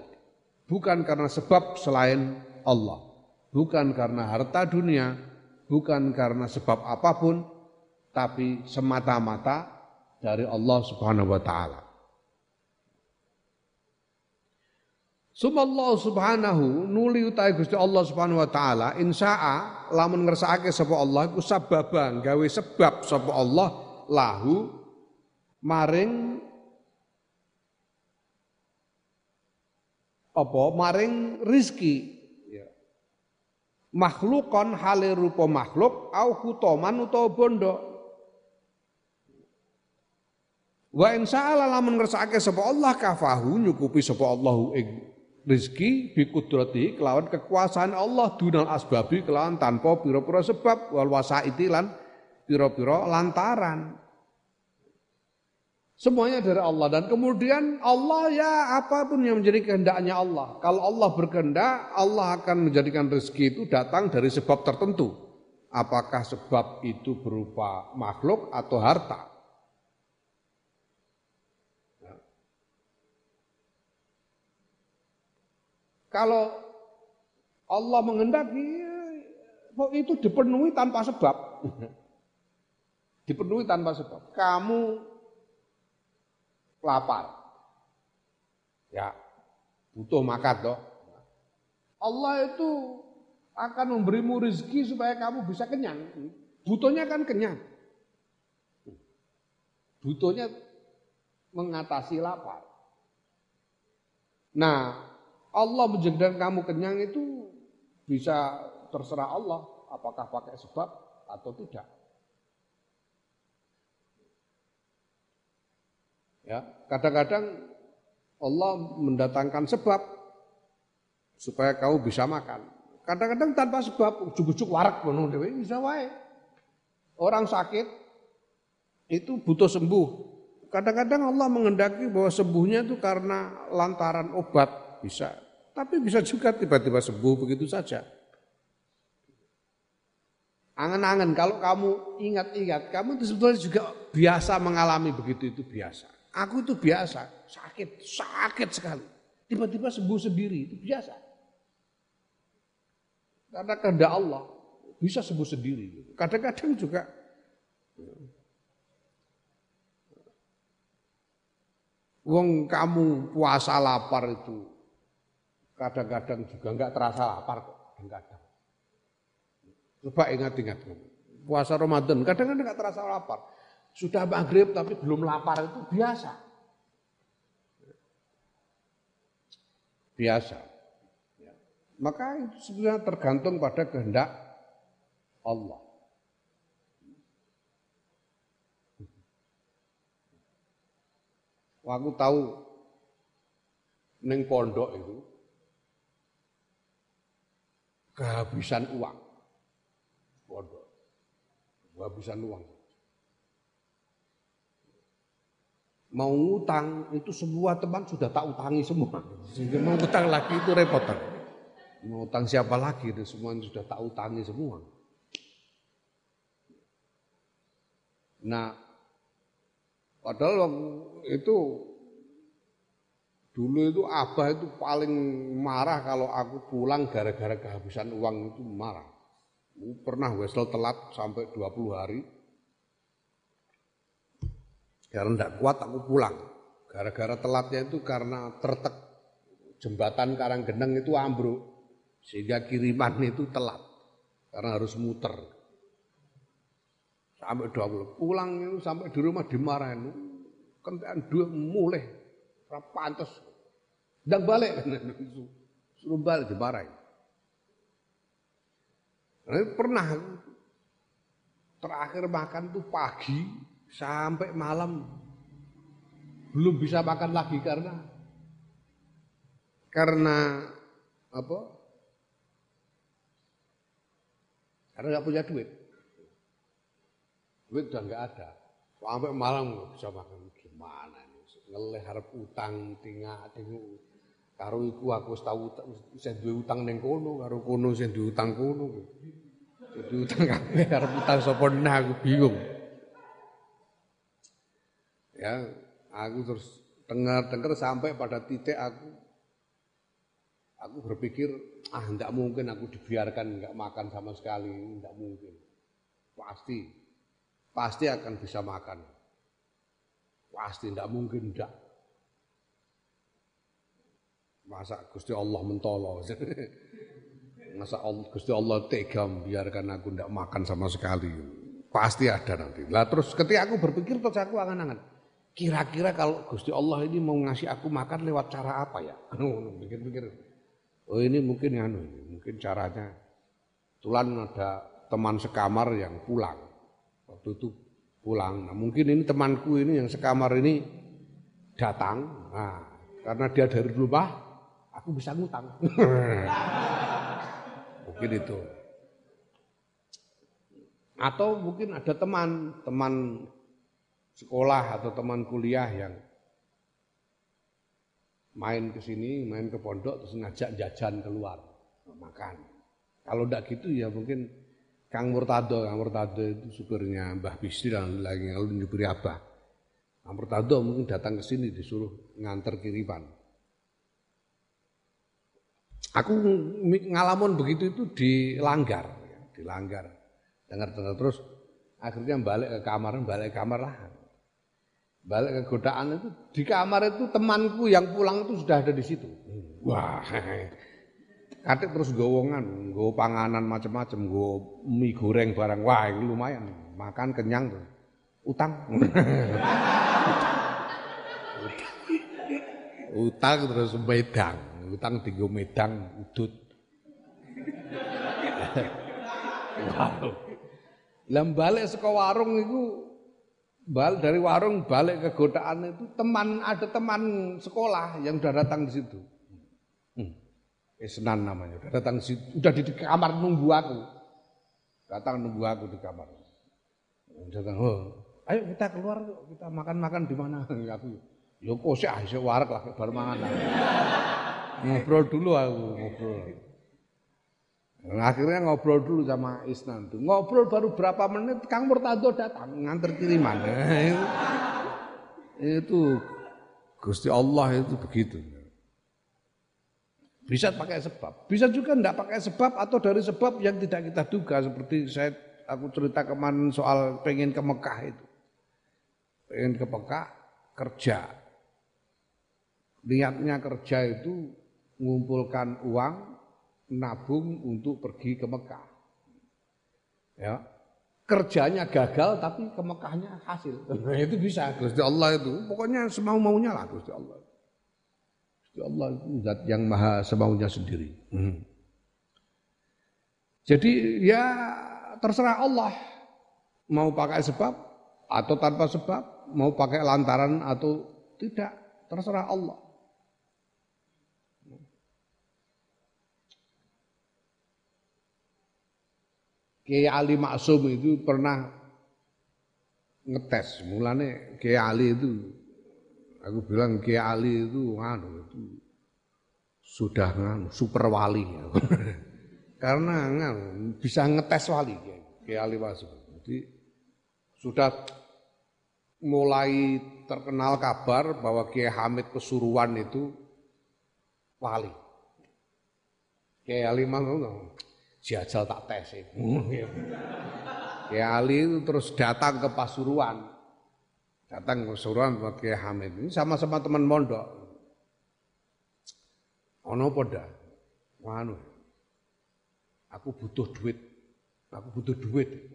Bukan karena sebab selain Allah. Bukan karena harta dunia, bukan karena sebab apa pun tapi semata-mata dari Allah Subhanahu wa taala. Sumallahu subhanahu nuli utai Gusti Allah Subhanahu wa taala insya'a lamun ngersakake sapa Allah iku gawe sebab sapa Allah lahu maring apa? Maring rizki. Makhlukon hale rupa makhluk au hutoman utawa bondo. Wa in sa'ala lamun ngersakake sapa Allah kafahu nyukupi sapa Allah ing rezeki bi kudrati kelawan kekuasaan Allah dunal asbabi kelawan tanpa pira-pira sebab wal wasaiti lan pira-pira lantaran. Semuanya dari Allah dan kemudian Allah ya apa pun yang menjadi kehendaknya Allah. Kalau Allah berkehendak, Allah akan menjadikan rezeki itu datang dari sebab tertentu. Apakah sebab itu berupa makhluk atau harta? Ya. Kalau Allah menghendaki, itu dipenuhi tanpa sebab. <laughs> dipenuhi tanpa sebab. Kamu lapar. Ya, butuh makan toh. Allah itu akan memberimu rezeki supaya kamu bisa kenyang. Butuhnya kan kenyang. Butuhnya mengatasi lapar. Nah, Allah menjadikan kamu kenyang itu bisa terserah Allah apakah pakai sebab atau tidak. Ya, kadang-kadang Allah mendatangkan sebab supaya kau bisa makan. Kadang-kadang tanpa sebab ujuk-ujuk warak penuh dewe bisa wae. Orang sakit itu butuh sembuh. Kadang-kadang Allah mengendaki bahwa sembuhnya itu karena lantaran obat bisa. Tapi bisa juga tiba-tiba sembuh begitu saja. Angan-angan kalau kamu ingat-ingat, kamu itu sebetulnya juga biasa mengalami begitu itu biasa. Aku itu biasa, sakit, sakit sekali. Tiba-tiba sembuh sendiri, itu biasa. Karena kehendak Allah, bisa sembuh sendiri. Kadang-kadang juga Wong kamu puasa lapar itu kadang-kadang juga enggak terasa lapar kok, kadang-kadang. Coba ingat-ingat puasa Ramadan kadang-kadang enggak terasa lapar. Sudah maghrib tapi belum lapar itu biasa. Biasa. Ya. Maka itu sebenarnya tergantung pada kehendak Allah. Aku tahu neng pondok itu kehabisan uang. Pondok. Kehabisan uang. Mau ngutang itu semua teman sudah tak utangi semua. Mau utang lagi itu repot. Mau utang siapa lagi itu semua sudah tak utangi semua. Nah, padahal itu dulu itu abah itu paling marah kalau aku pulang gara-gara kehabisan uang itu marah. Pernah wesel telat sampai 20 hari. Karena tidak kuat aku pulang. Gara-gara telatnya itu karena tertek jembatan Karanggeneng itu ambruk. Sehingga kiriman itu telat. Karena harus muter. Sampai 20. Pulang itu sampai di rumah dimarahin. Kentean dua mulai. Pantes. Dan balik. <laughs> Suruh balik dimarahin. Nah, pernah terakhir makan tuh pagi sampai malam belum bisa makan lagi karena karena apa? Karena nggak punya duit. Duit udah nggak ada. Sampai malam nggak bisa makan gimana ini? Ngeleh harap utang tinggal tinggal Karo iku aku tau sing duwe utang ning kono, karo kono sing duwe utang kono. Duwe utang kabeh arep utang sapa aku bingung. Ya, aku terus dengar-dengar sampai pada titik aku aku berpikir ah tidak mungkin aku dibiarkan nggak makan sama sekali, tidak mungkin. Pasti pasti akan bisa makan. Pasti tidak mungkin tidak. Masa Gusti Allah mentolo. <laughs> Masa Gusti Allah tega biarkan aku tidak makan sama sekali. Pasti ada nanti. Lah terus ketika aku berpikir terus aku angan-angan. Kira-kira kalau Gusti Allah ini mau ngasih aku makan lewat cara apa ya? <laughs> Pikir-pikir. Oh ini mungkin anu mungkin caranya tulan ada teman sekamar yang pulang. Waktu itu pulang. Nah, mungkin ini temanku ini yang sekamar ini datang. Nah, karena dia dari rumah aku bisa ngutang. <laughs> mungkin itu. Atau mungkin ada teman, teman sekolah atau teman kuliah yang main ke sini, main ke pondok terus ngajak jajan keluar makan. Kalau tidak gitu ya mungkin Kang Murtado, Kang Murtado itu supirnya Mbah Bisri dan lagi lalu nyupiri Abah. Kang Murtado mungkin datang ke sini disuruh nganter kiriman. Aku ngalamun begitu itu dilanggar, ya, dilanggar. Dengar-dengar terus akhirnya balik ke kamar, balik ke kamar lah. Balik ke godaan itu di kamar itu temanku yang pulang itu sudah ada di situ. Wah, <laughs> katik terus gowongan, gue panganan macam-macam, gue mie goreng barang. Wah, itu lumayan, makan kenyang tuh. Utang. <laughs> Utang terus bedang utang tiga medang udut. wow. <laughs> Lah balik saka warung itu bal dari warung balik ke godaan itu teman ada teman sekolah yang sudah datang di situ. Hmm. Esnan namanya, sudah datang di situ, udah di kamar nunggu aku. Datang nunggu aku di kamar. Datang, oh, ayo kita keluar kita makan-makan di mana? <laughs> Aku, yo kok sih, ah, warak lah baru mangan. <laughs> ngobrol dulu aku ngobrol. Akhirnya ngobrol dulu sama Isnan tuh. Ngobrol baru berapa menit Kang Murtado datang nganter kiriman. Nah, itu, Gusti Allah itu begitu. Bisa pakai sebab, bisa juga tidak pakai sebab atau dari sebab yang tidak kita duga seperti saya aku cerita kemarin soal pengen ke Mekah itu. Pengen ke Mekah kerja. Niatnya kerja itu mengumpulkan uang nabung untuk pergi ke Mekah. Ya. Kerjanya gagal tapi ke Mekahnya hasil. Nah, itu bisa Gusti Allah itu. Pokoknya semau maunya lah Gusti Allah. Gusti Allah itu zat yang maha semaunya sendiri. Hmm. Jadi ya terserah Allah mau pakai sebab atau tanpa sebab, mau pakai lantaran atau tidak, terserah Allah. Kiai Ali Maksum itu pernah ngetes. Mulane Kiai Ali itu aku bilang Kiai Ali itu anu itu sudah nganu super wali. <laughs> Karena nganu bisa ngetes wali Kiai Ali Maksum. Jadi sudah mulai terkenal kabar bahwa Kiai Hamid Pesuruan itu wali. Kiai Ali ngono. Jajal tak tes Kiai Ali itu terus datang ke Pasuruan. Datang ke Pasuruan buat Kiai Hamid. Ini sama-sama teman mondok. Ono poda. Wanu. Aku butuh duit. Aku butuh duit.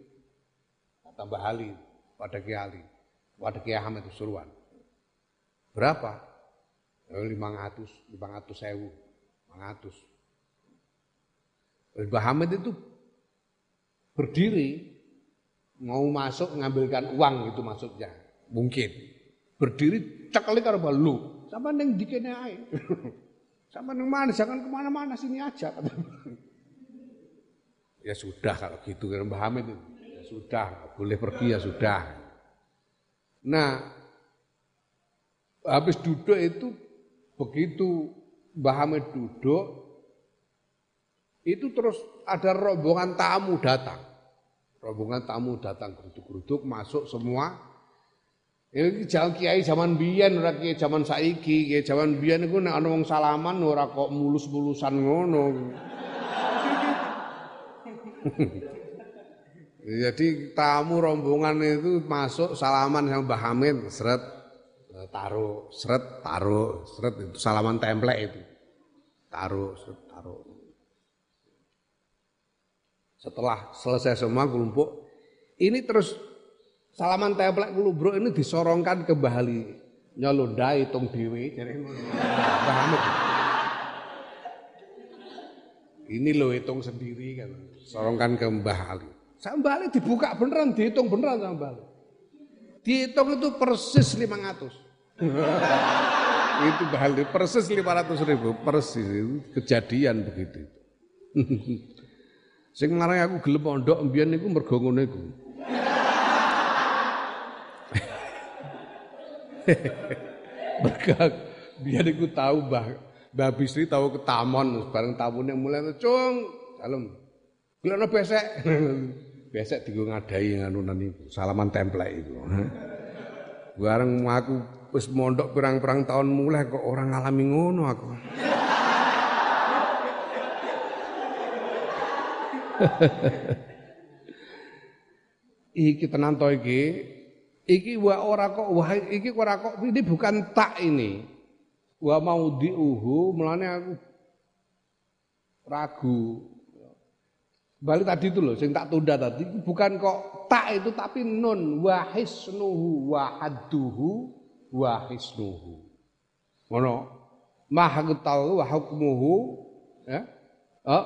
Tambah Ali pada Kiai Ali. Pada Kiai Hamid Pasuruan. Berapa? 500, 500 sewu, 500. Mbah Hamid itu berdiri mau masuk mengambilkan uang itu maksudnya. Mungkin. Berdiri cekali karo lu. Sama neng dikene ae. <laughs> Sama neng mana jangan ke mana-mana sini aja. ya sudah kalau gitu kan Mbah Hamid itu. Ya sudah, boleh pergi ya sudah. Nah, habis duduk itu begitu Mbah Hamid duduk itu terus ada rombongan tamu datang. Rombongan tamu datang geruduk-geruduk masuk semua. Ini jalan kiai zaman biyen ora kiai zaman saiki, kiai zaman biyen iku nek ana wong salaman ora kok mulus-mulusan ngono. <laughs> Jadi tamu rombongan itu masuk salaman sama Mbah Hamid, seret taruh, seret taruh, seret itu salaman template itu. Taruh, seret taruh. Setelah selesai semua kelompok, ini terus salaman template bro ini disorongkan ke Mbah Ali. Nyolondai tong dewi, jadi. Ini lo hitung sendiri kan, sorongkan ke Mbah Ali. Mbah Ali dibuka beneran, dihitung beneran sama Mbah Ali. Dihitung itu persis 500. <laughs> itu balik persis 500 ribu persis itu kejadian begitu <laughs> sing ngarang aku gelem pondok mbiyen niku mergo ngono iku. <laughs> Mergo biar iku tahu Mbah Mbah Bisri tahu ketamon bareng tamune mulai cung salam gelem besek. <laughs> Besek digo ngadai nganunan iku salaman template itu <laughs> bareng aku wis mondok pirang-pirang tahun mulai kok orang ngalami ngono aku. <laughs> iki tenan to iki. Iki wa ora kok wah iki ora kok ini bukan tak ini. Wa mau diuhu melane aku ragu. Balik tadi itu loh, sing tak tunda tadi bukan kok tak itu tapi nun wahisnuhu wahaduhu wa hisnuhu. Ngono. Mahaqtal wa hukmuhu ya. Eh,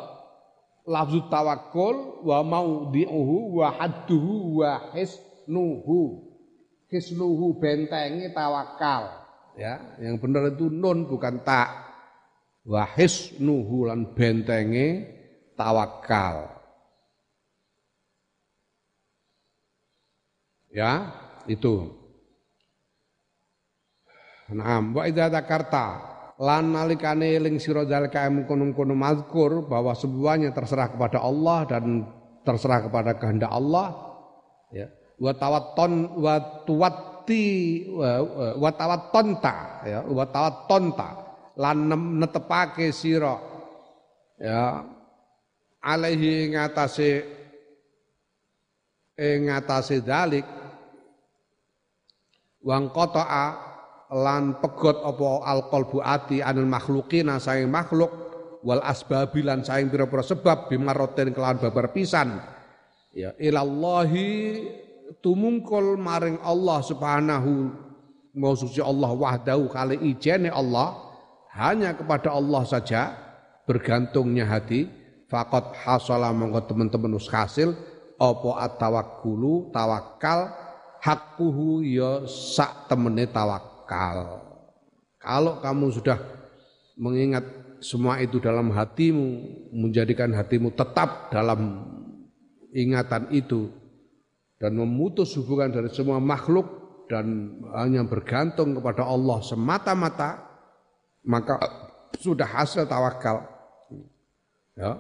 lafzu tawakkul wa maudhi'uhu wa hadduhu wa hisnuhu. Hisnuhu bentengi tawakal. Ya, yang benar itu nun bukan tak. Wa hisnuhu lan bentengi tawakal. Ya, itu. Naam wa idza dzakarta lan nalikane eling sira zalika mungkon-mungkon mazkur bahwa semuanya terserah kepada Allah dan terserah kepada kehendak Allah ya. Wa tawatton wa tuwatti wa tawattonta ya. Wa tawattonta lan netepake sira ya alaihi ngatasé ing ngatasé dalik wang qata'a lan pegot apa alqalbu ati anil makhluqina saing makhluk wal asbabi lan saing pira-pira sebab bimaroten kelawan babar pisan. Ya ilallahi tumungkul maring Allah subhanahu mau Allah wahdahu kali ijene Allah hanya kepada Allah saja bergantungnya hati. Fakot hasala mongko teman-teman us hasil apa at-tawakkulu tawakal hakkuhu ya sak temene tawakal akal. Kalau kamu sudah mengingat semua itu dalam hatimu, menjadikan hatimu tetap dalam ingatan itu dan memutus hubungan dari semua makhluk dan hanya bergantung kepada Allah semata-mata, maka sudah hasil tawakal. Ya,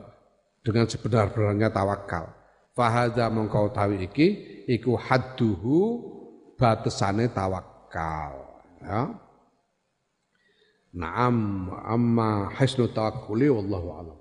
dengan sebenar-benarnya tawakal. Fahadha mengkau tawi iki iku hadduhu batesane tawakal ya Naam amma hisnu tawakkuli wallahu alam